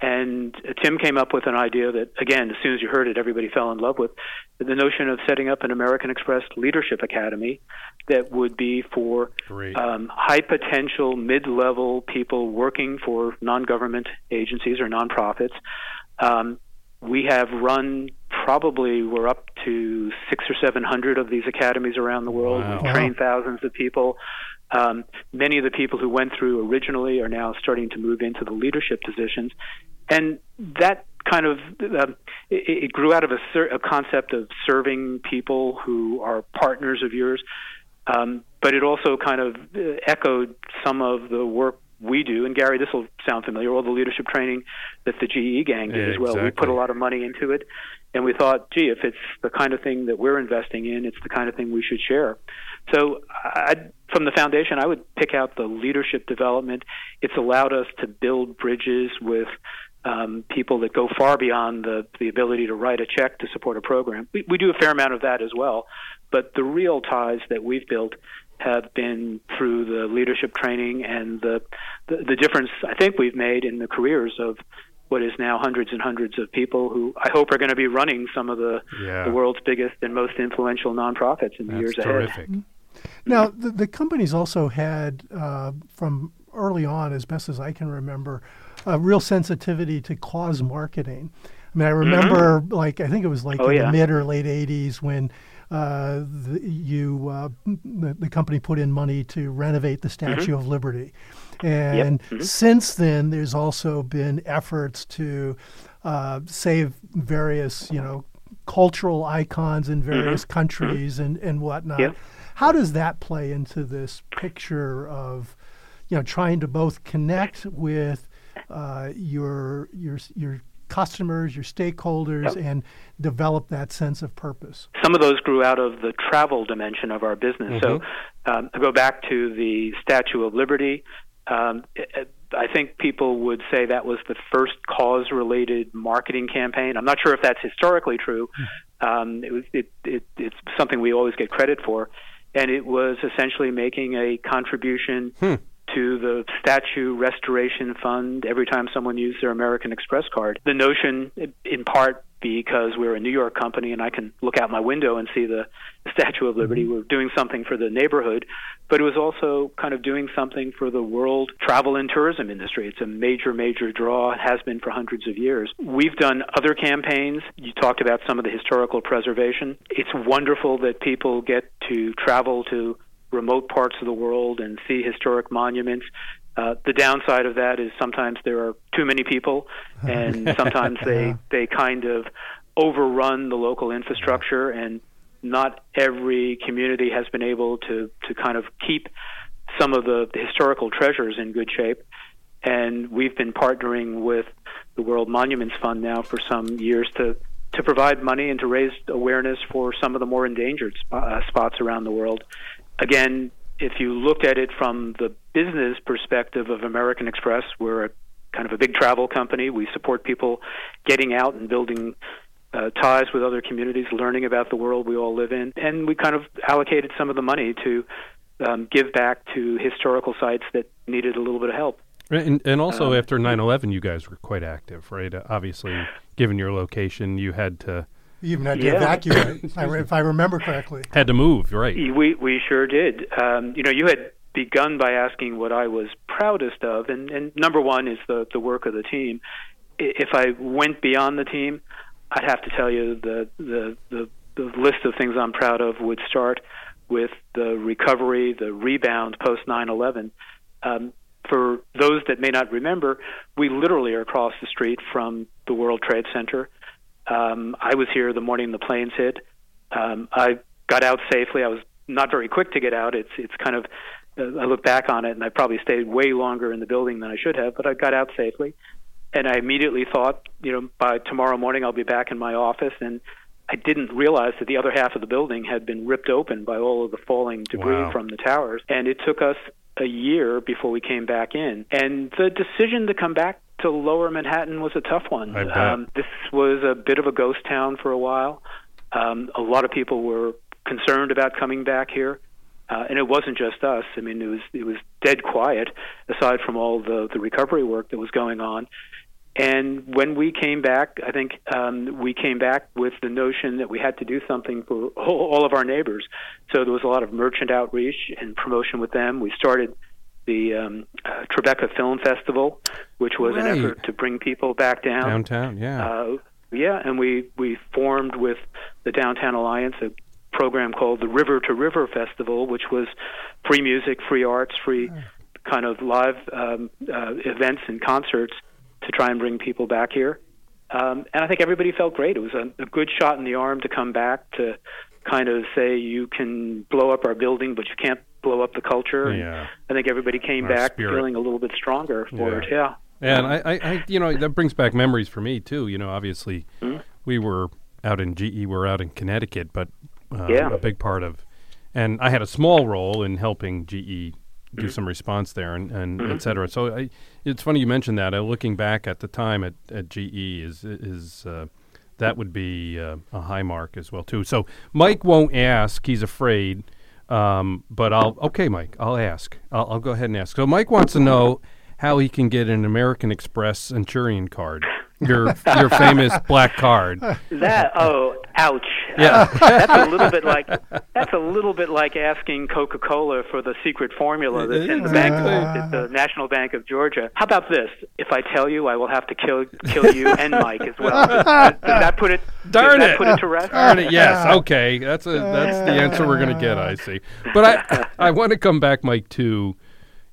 And Tim came up with an idea that, again, as soon as you heard it, everybody fell in love with the notion of setting up an American Express Leadership Academy that would be for um, high potential, mid level people working for non government agencies or nonprofits. Um, we have run probably we're up to six or seven hundred of these academies around the world. Wow. We've trained thousands of people. Um, many of the people who went through originally are now starting to move into the leadership positions, and that kind of uh, it, it, grew out of a, ser- a, concept of serving people who are partners of yours. Um, but it also kind of uh, echoed some of the work we do. And Gary, this will sound familiar. All the leadership training that the GE gang did yeah, as well. Exactly. We put a lot of money into it, and we thought, gee, if it's the kind of thing that we're investing in, it's the kind of thing we should share. So, I, from the foundation, I would pick out the leadership development. It's allowed us to build bridges with um, people that go far beyond the, the ability to write a check to support a program. We, we do a fair amount of that as well, but the real ties that we've built have been through the leadership training and the, the, the difference I think we've made in the careers of what is now hundreds and hundreds of people who I hope are going to be running some of the, yeah. the world's biggest and most influential nonprofits in the That's years terrific. ahead. Now, the, the companies also had, uh, from early on, as best as I can remember, a real sensitivity to cause marketing. I mean, I remember, mm-hmm. like, I think it was like oh, in yeah. the mid or late 80s when uh, the, you uh, the, the, company put in money to renovate the Statue mm-hmm. of Liberty. And yep. mm-hmm. since then, there's also been efforts to uh, save various, you know, cultural icons in various mm-hmm. countries mm-hmm. and, and whatnot. Yep. How does that play into this picture of, you know, trying to both connect with uh, your your your customers, your stakeholders, yep. and develop that sense of purpose. Some of those grew out of the travel dimension of our business. Mm-hmm. So um, I go back to the Statue of Liberty. Um, it, I think people would say that was the first cause-related marketing campaign. I'm not sure if that's historically true. Hmm. Um, it was it, it, it's something we always get credit for, and it was essentially making a contribution hmm to the statue restoration fund every time someone used their American Express card. The notion, in part because we're a New York company and I can look out my window and see the Statue of Liberty, mm-hmm. we're doing something for the neighborhood, but it was also kind of doing something for the world travel and tourism industry. It's a major, major draw, it has been for hundreds of years. We've done other campaigns. You talked about some of the historical preservation. It's wonderful that people get to travel to remote parts of the world and see historic monuments. Uh, the downside of that is sometimes there are too many people, and sometimes they they kind of overrun the local infrastructure, and not every community has been able to to kind of keep some of the, the historical treasures in good shape. And we've been partnering with the World Monuments Fund now for some years to to provide money and to raise awareness for some of the more endangered sp- uh, spots around the world again, if you looked at it from the business perspective of American Express, we're a kind of a big travel company. We support people getting out and building uh, ties with other communities, learning about the world we all live in, and we kind of allocated some of the money to um, give back to historical sites that needed a little bit of help. And, and also um, after 9/11, you guys were quite active, right? Uh, obviously, given your location, you had to you even had to yeah. evacuate, if I remember correctly. Had to move, right? We we sure did. Um, you know, you had begun by asking what I was proudest of, and, and number one is the the work of the team. If I went beyond the team, I'd have to tell you the the the, the list of things I'm proud of would start with the recovery, the rebound post 9/11. Um, for those that may not remember, we literally are across the street from the World Trade Center. Um, I was here the morning the planes hit. Um, I got out safely. I was not very quick to get out. It's it's kind of uh, I look back on it, and I probably stayed way longer in the building than I should have, but I got out safely. And I immediately thought, you know, by tomorrow morning I'll be back in my office, and I didn't realize that the other half of the building had been ripped open by all of the falling debris Wow. from the towers. And it took us a year before we came back in. And the decision to come back to lower Manhattan was a tough one. Um, this was a bit of a ghost town for a while. Um, a lot of people were concerned about coming back here. Uh, and it wasn't just us. I mean, it was it was dead quiet aside from all the the recovery work that was going on. And when we came back, I think um, we came back with the notion that we had to do something for all, all of our neighbors. So there was a lot of merchant outreach and promotion with them. We started the um, uh, Tribeca Film Festival, which was Right. an effort to bring people back down. Downtown, yeah. Uh, yeah, and we we formed with the Downtown Alliance a program called the River to River Festival, which was free music, free arts, free kind of live um, uh, events and concerts to try and bring people back here. Um, and I think everybody felt great. It was a, a good shot in the arm to come back to kind of say you can blow up our building, but you can't blow up the culture. And Yeah. I think everybody came Our back spirit. feeling a little bit stronger for Yeah. it. Yeah. And I, I, I, you know, that brings back memories for me too. You know, obviously, Hmm? we were out in GE, we're out in Connecticut, but uh, Yeah. a big part of, and I had a small role in helping GE do Mm-hmm. some response there and, and et cetera. So I, it's funny you mentioned that. Uh, looking back at the time at, at GE is is uh, that would be uh, a high mark as well too. So Mike won't ask; he's afraid. Um, but I'll okay, Mike. I'll ask. I'll, I'll go ahead and ask. So Mike wants to know how he can get an American Express Centurion card, your your famous black card. That oh, ouch! Yeah. Uh, that's a little bit like that's a little bit like asking Coca-Cola for the secret formula that's in the bank at the National Bank of Georgia. How about this? If I tell you, I will have to kill kill you and Mike as well. Does, does that put it? Darn it. put it to rest? Darn it, yes, okay. That's a that's the answer we're gonna get. I see. But I I want to come back, Mike, to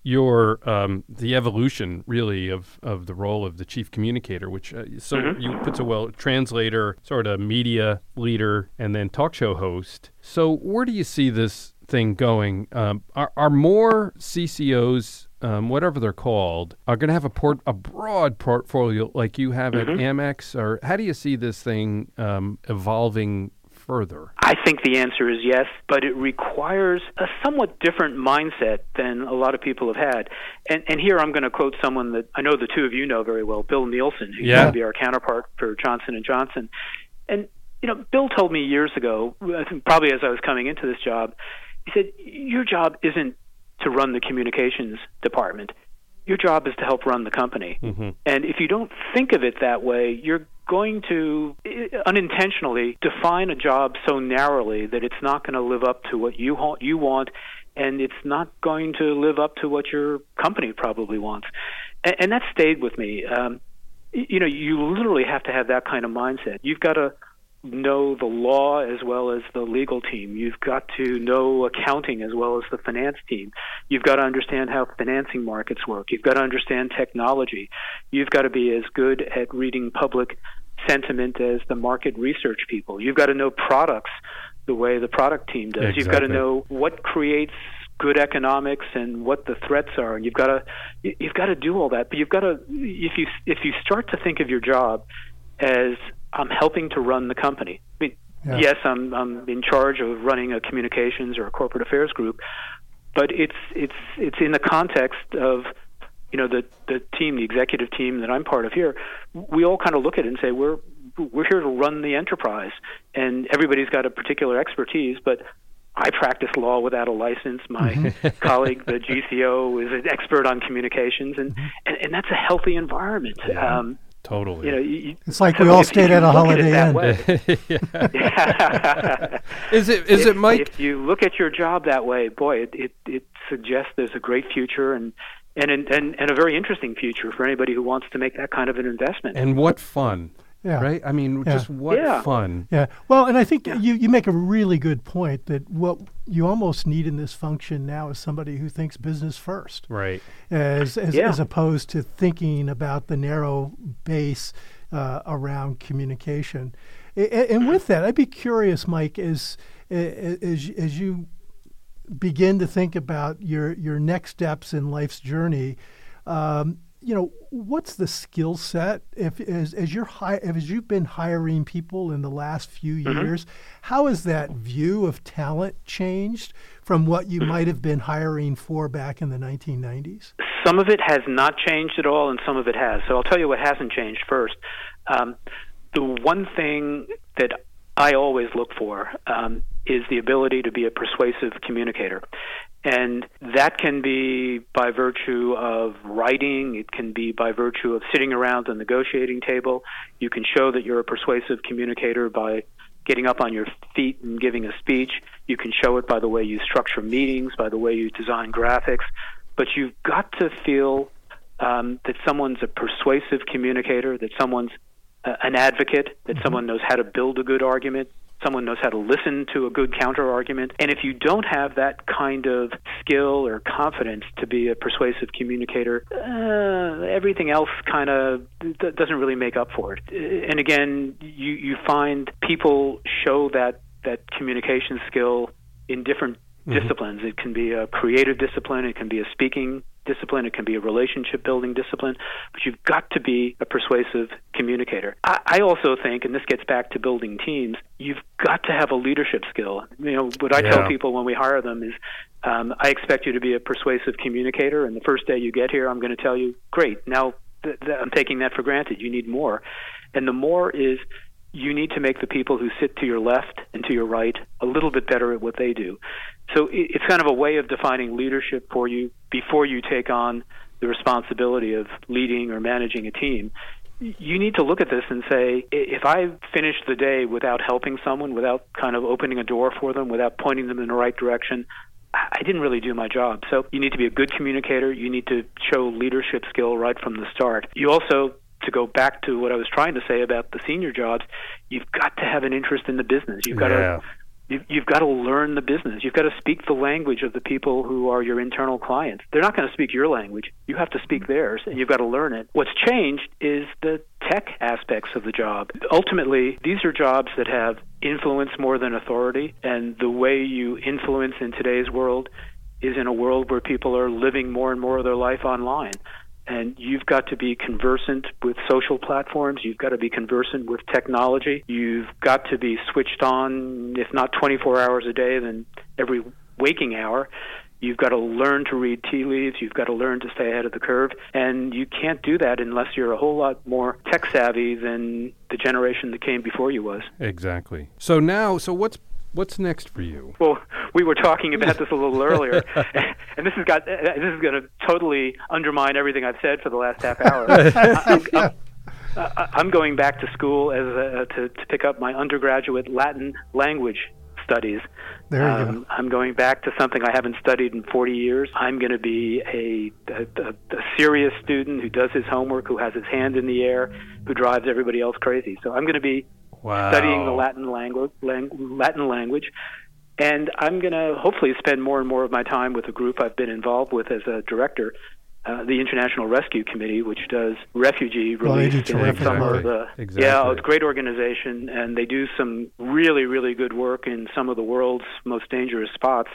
your um, the evolution really of, of the role of the chief communicator, which uh, so Mm-hmm. you put so well translator, sort of media leader, and then talk show host. So where do you see this thing going? Um, are are more CCOs? Um, whatever they're called, are going to have a port a broad portfolio like you have Mm-hmm. at Amex, or how do you see this thing um, evolving further? I think the answer is yes, but it requires a somewhat different mindset than a lot of people have had. And, and here I'm going to quote someone that I know the two of you know very well, Bill Nielsen, who's Yeah. used to be our counterpart for Johnson and Johnson. And you know, Bill told me years ago, I think probably as I was coming into this job, he said, "Your job isn't to run the communications department. Your job is to help run the company. Mm-hmm. And if you don't think of it that way, you're going to eh, unintentionally define a job so narrowly that it's not going to live up to what you ha- you want, and it's not going to live up to what your company probably wants. And, and that stayed with me. Um, you know, you literally have to have that kind of mindset. You've got to know the law as well as the legal team. You've got to know accounting as well as the finance team. You've got to understand how financing markets work. You've got to understand technology. You've got to be as good at reading public sentiment as the market research people. You've got to know products the way the product team does. You've got to know what creates good economics and what the threats are and you've got to you've got to do all that but you've got to if you if you start to think of your job as I'm helping to run the company. I mean, Yeah. yes, I'm I'm in charge of running a communications or a corporate affairs group, but it's it's it's in the context of you know the the team, the executive team that I'm part of here. We all kind of look at it and say we're we're here to run the enterprise, and everybody's got a particular expertise, but. I practice law without a license. My colleague, the GCO, is an expert on communications, and, and, and that's a healthy environment. Um, Totally. You know, you, It's like we all if- if stayed you at a Holiday that Inn. way- is it is if, it Mike? If you look at your job that way, boy, it, it, it suggests there's a great future and, and, and, and a very interesting future for anybody who wants to make that kind of an investment. And what fun, Yeah. right? I mean, Yeah. just what Yeah. fun. Yeah. Well, and I think you, you make a really good point that what you almost need in this function now is somebody who thinks business first, Right. as as, Yeah. as opposed to thinking about the narrow base uh, around communication. A- a- And with that, I'd be curious, Mike, as as as you begin to think about your your next steps in life's journey. Um, you know, what's the skill set if as as you're hi- as you've been hiring people in the last few years, how has that view of talent changed from what you might have been hiring for back in the 1990s? Some of it has not changed at all, and some of it has. So I'll tell you what hasn't changed first. Um, the one thing that I always look for um, is the ability to be a persuasive communicator. And that can be by virtue of writing, it can be by virtue of sitting around the negotiating table. You can show that you're a persuasive communicator by getting up on your feet and giving a speech. You can show it by the way you structure meetings, by the way you design graphics. But you've got to feel um, that someone's a persuasive communicator, that someone's uh, an advocate, that someone knows how to build a good argument, someone knows how to listen to a good counter argument. And if you don't have that kind of skill or confidence to be a persuasive communicator, uh, everything else kind of d- doesn't really make up for it. Uh, And again, you you find people show that that communication skill in different disciplines. It can be a creative discipline, it can be a speaking discipline, it can be a relationship building discipline, but you've got to be a persuasive communicator. I, I also think, and this gets back to building teams, you've got to have a leadership skill. You know, what I Yeah. tell people when we hire them is, um, I expect you to be a persuasive communicator, and the first day you get here, I'm going to tell you, great, now th- th- I'm taking that for granted. You need more. And the more is you need to make the people who sit to your left and to your right a little bit better at what they do. So it's kind of a way of defining leadership for you before you take on the responsibility of leading or managing a team. You need to look at this and say, if I finish the day without helping someone, without kind of opening a door for them, without pointing them in the right direction, I didn't really do my job. So you need to be a good communicator. You need to show leadership skill right from the start. You also, to go back to what I was trying to say about the senior jobs, you've got to have an interest in the business. You've got Yeah. to you- you've got to learn the business. You've got to speak the language of the people who are your internal clients. They're not going to speak your language. You have to speak mm-hmm. theirs, and you've got to learn it. What's changed is the tech aspects of the job. Ultimately, these are jobs that have influence more than authority, and the way you influence in today's world is in a world where people are living more and more of their life online. And you've got to be conversant with social platforms. You've got to be conversant with technology. You've got to be switched on, if not 24 hours a day, then every waking hour. You've got to learn to read tea leaves. You've got to learn to stay ahead of the curve. And you can't do that unless you're a whole lot more tech savvy than the generation that came before you was. Exactly. So now, so what's what's next for you? Well, we were talking about this a little earlier, and this has got uh, this is going to totally undermine everything I've said for the last half hour. I, I'm, I- I'm going back to school as a, to to pick up my undergraduate Latin language studies. There you Um, go. I'm going back to something I haven't studied in 40 years. I'm going to be a, a, a, a serious student who does his homework, who has his hand in the air, who drives everybody else crazy. So I'm going to be Wow. studying the Latin language, lang- Latin language, and I'm going to hopefully spend more and more of my time with a group I've been involved with as a director, uh, the International Rescue Committee, which does refugee Well, relief do in terrific some of the. Exactly. Yeah, it's a great organization, and they do some really, really good work in some of the world's most dangerous spots.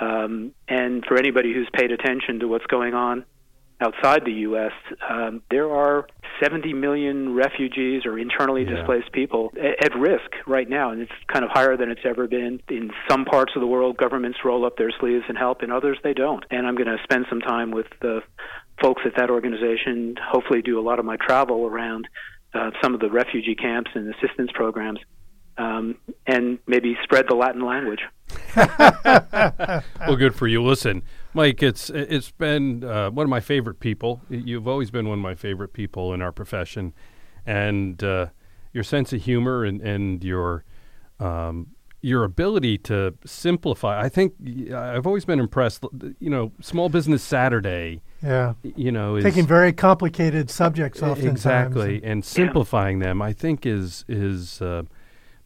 Um, and for anybody who's paid attention to what's going on outside the U.S., um, there are 70 million refugees or internally Yeah. displaced people a- at risk right now, and it's kind of higher than it's ever been. In some parts of the world, governments roll up their sleeves and help, in others, they don't. And I'm going to spend some time with the folks at that organization, hopefully, do a lot of my travel around uh, some of the refugee camps and assistance programs. Um, and maybe spread the Latin language. well, good for you. Listen, Mike, it's it's been uh, one of my favorite people. You've always been one of my favorite people in our profession, and uh, your sense of humor and and your um, your ability to simplify. I think I've always been impressed. You know, Small Business Saturday. Yeah. You know, is Taking very complicated subjects oftentimes. Exactly, and simplifying them, I think, is is uh,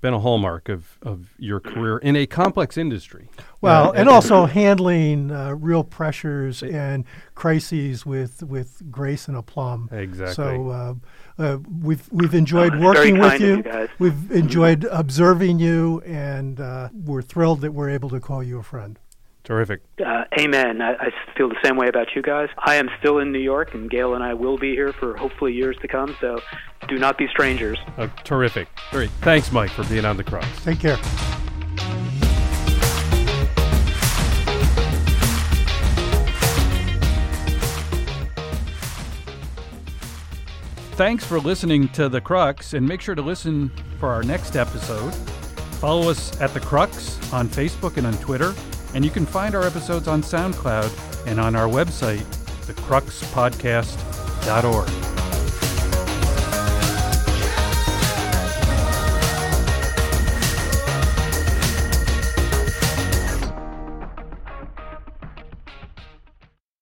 been a hallmark of, of your career in a complex industry. Well, Uh, and also handling uh, real pressures and crises with with grace and aplomb. Exactly. So uh, uh, we've we've enjoyed that's very working with you. you guys. We've enjoyed observing you, and uh, we're thrilled that we're able to call you a friend. Terrific. Uh, amen. I, I feel the same way about you guys. I am still in New York, and Gail and I will be here for hopefully years to come. So do not be strangers. Uh, terrific. Great. Thanks, Mike, for being on the Crux. Take care. Thanks for listening to The Crux, and make sure to listen for our next episode. Follow us at The Crux on Facebook and on Twitter, and you can find our episodes on SoundCloud and on our website, thecruxpodcast.org.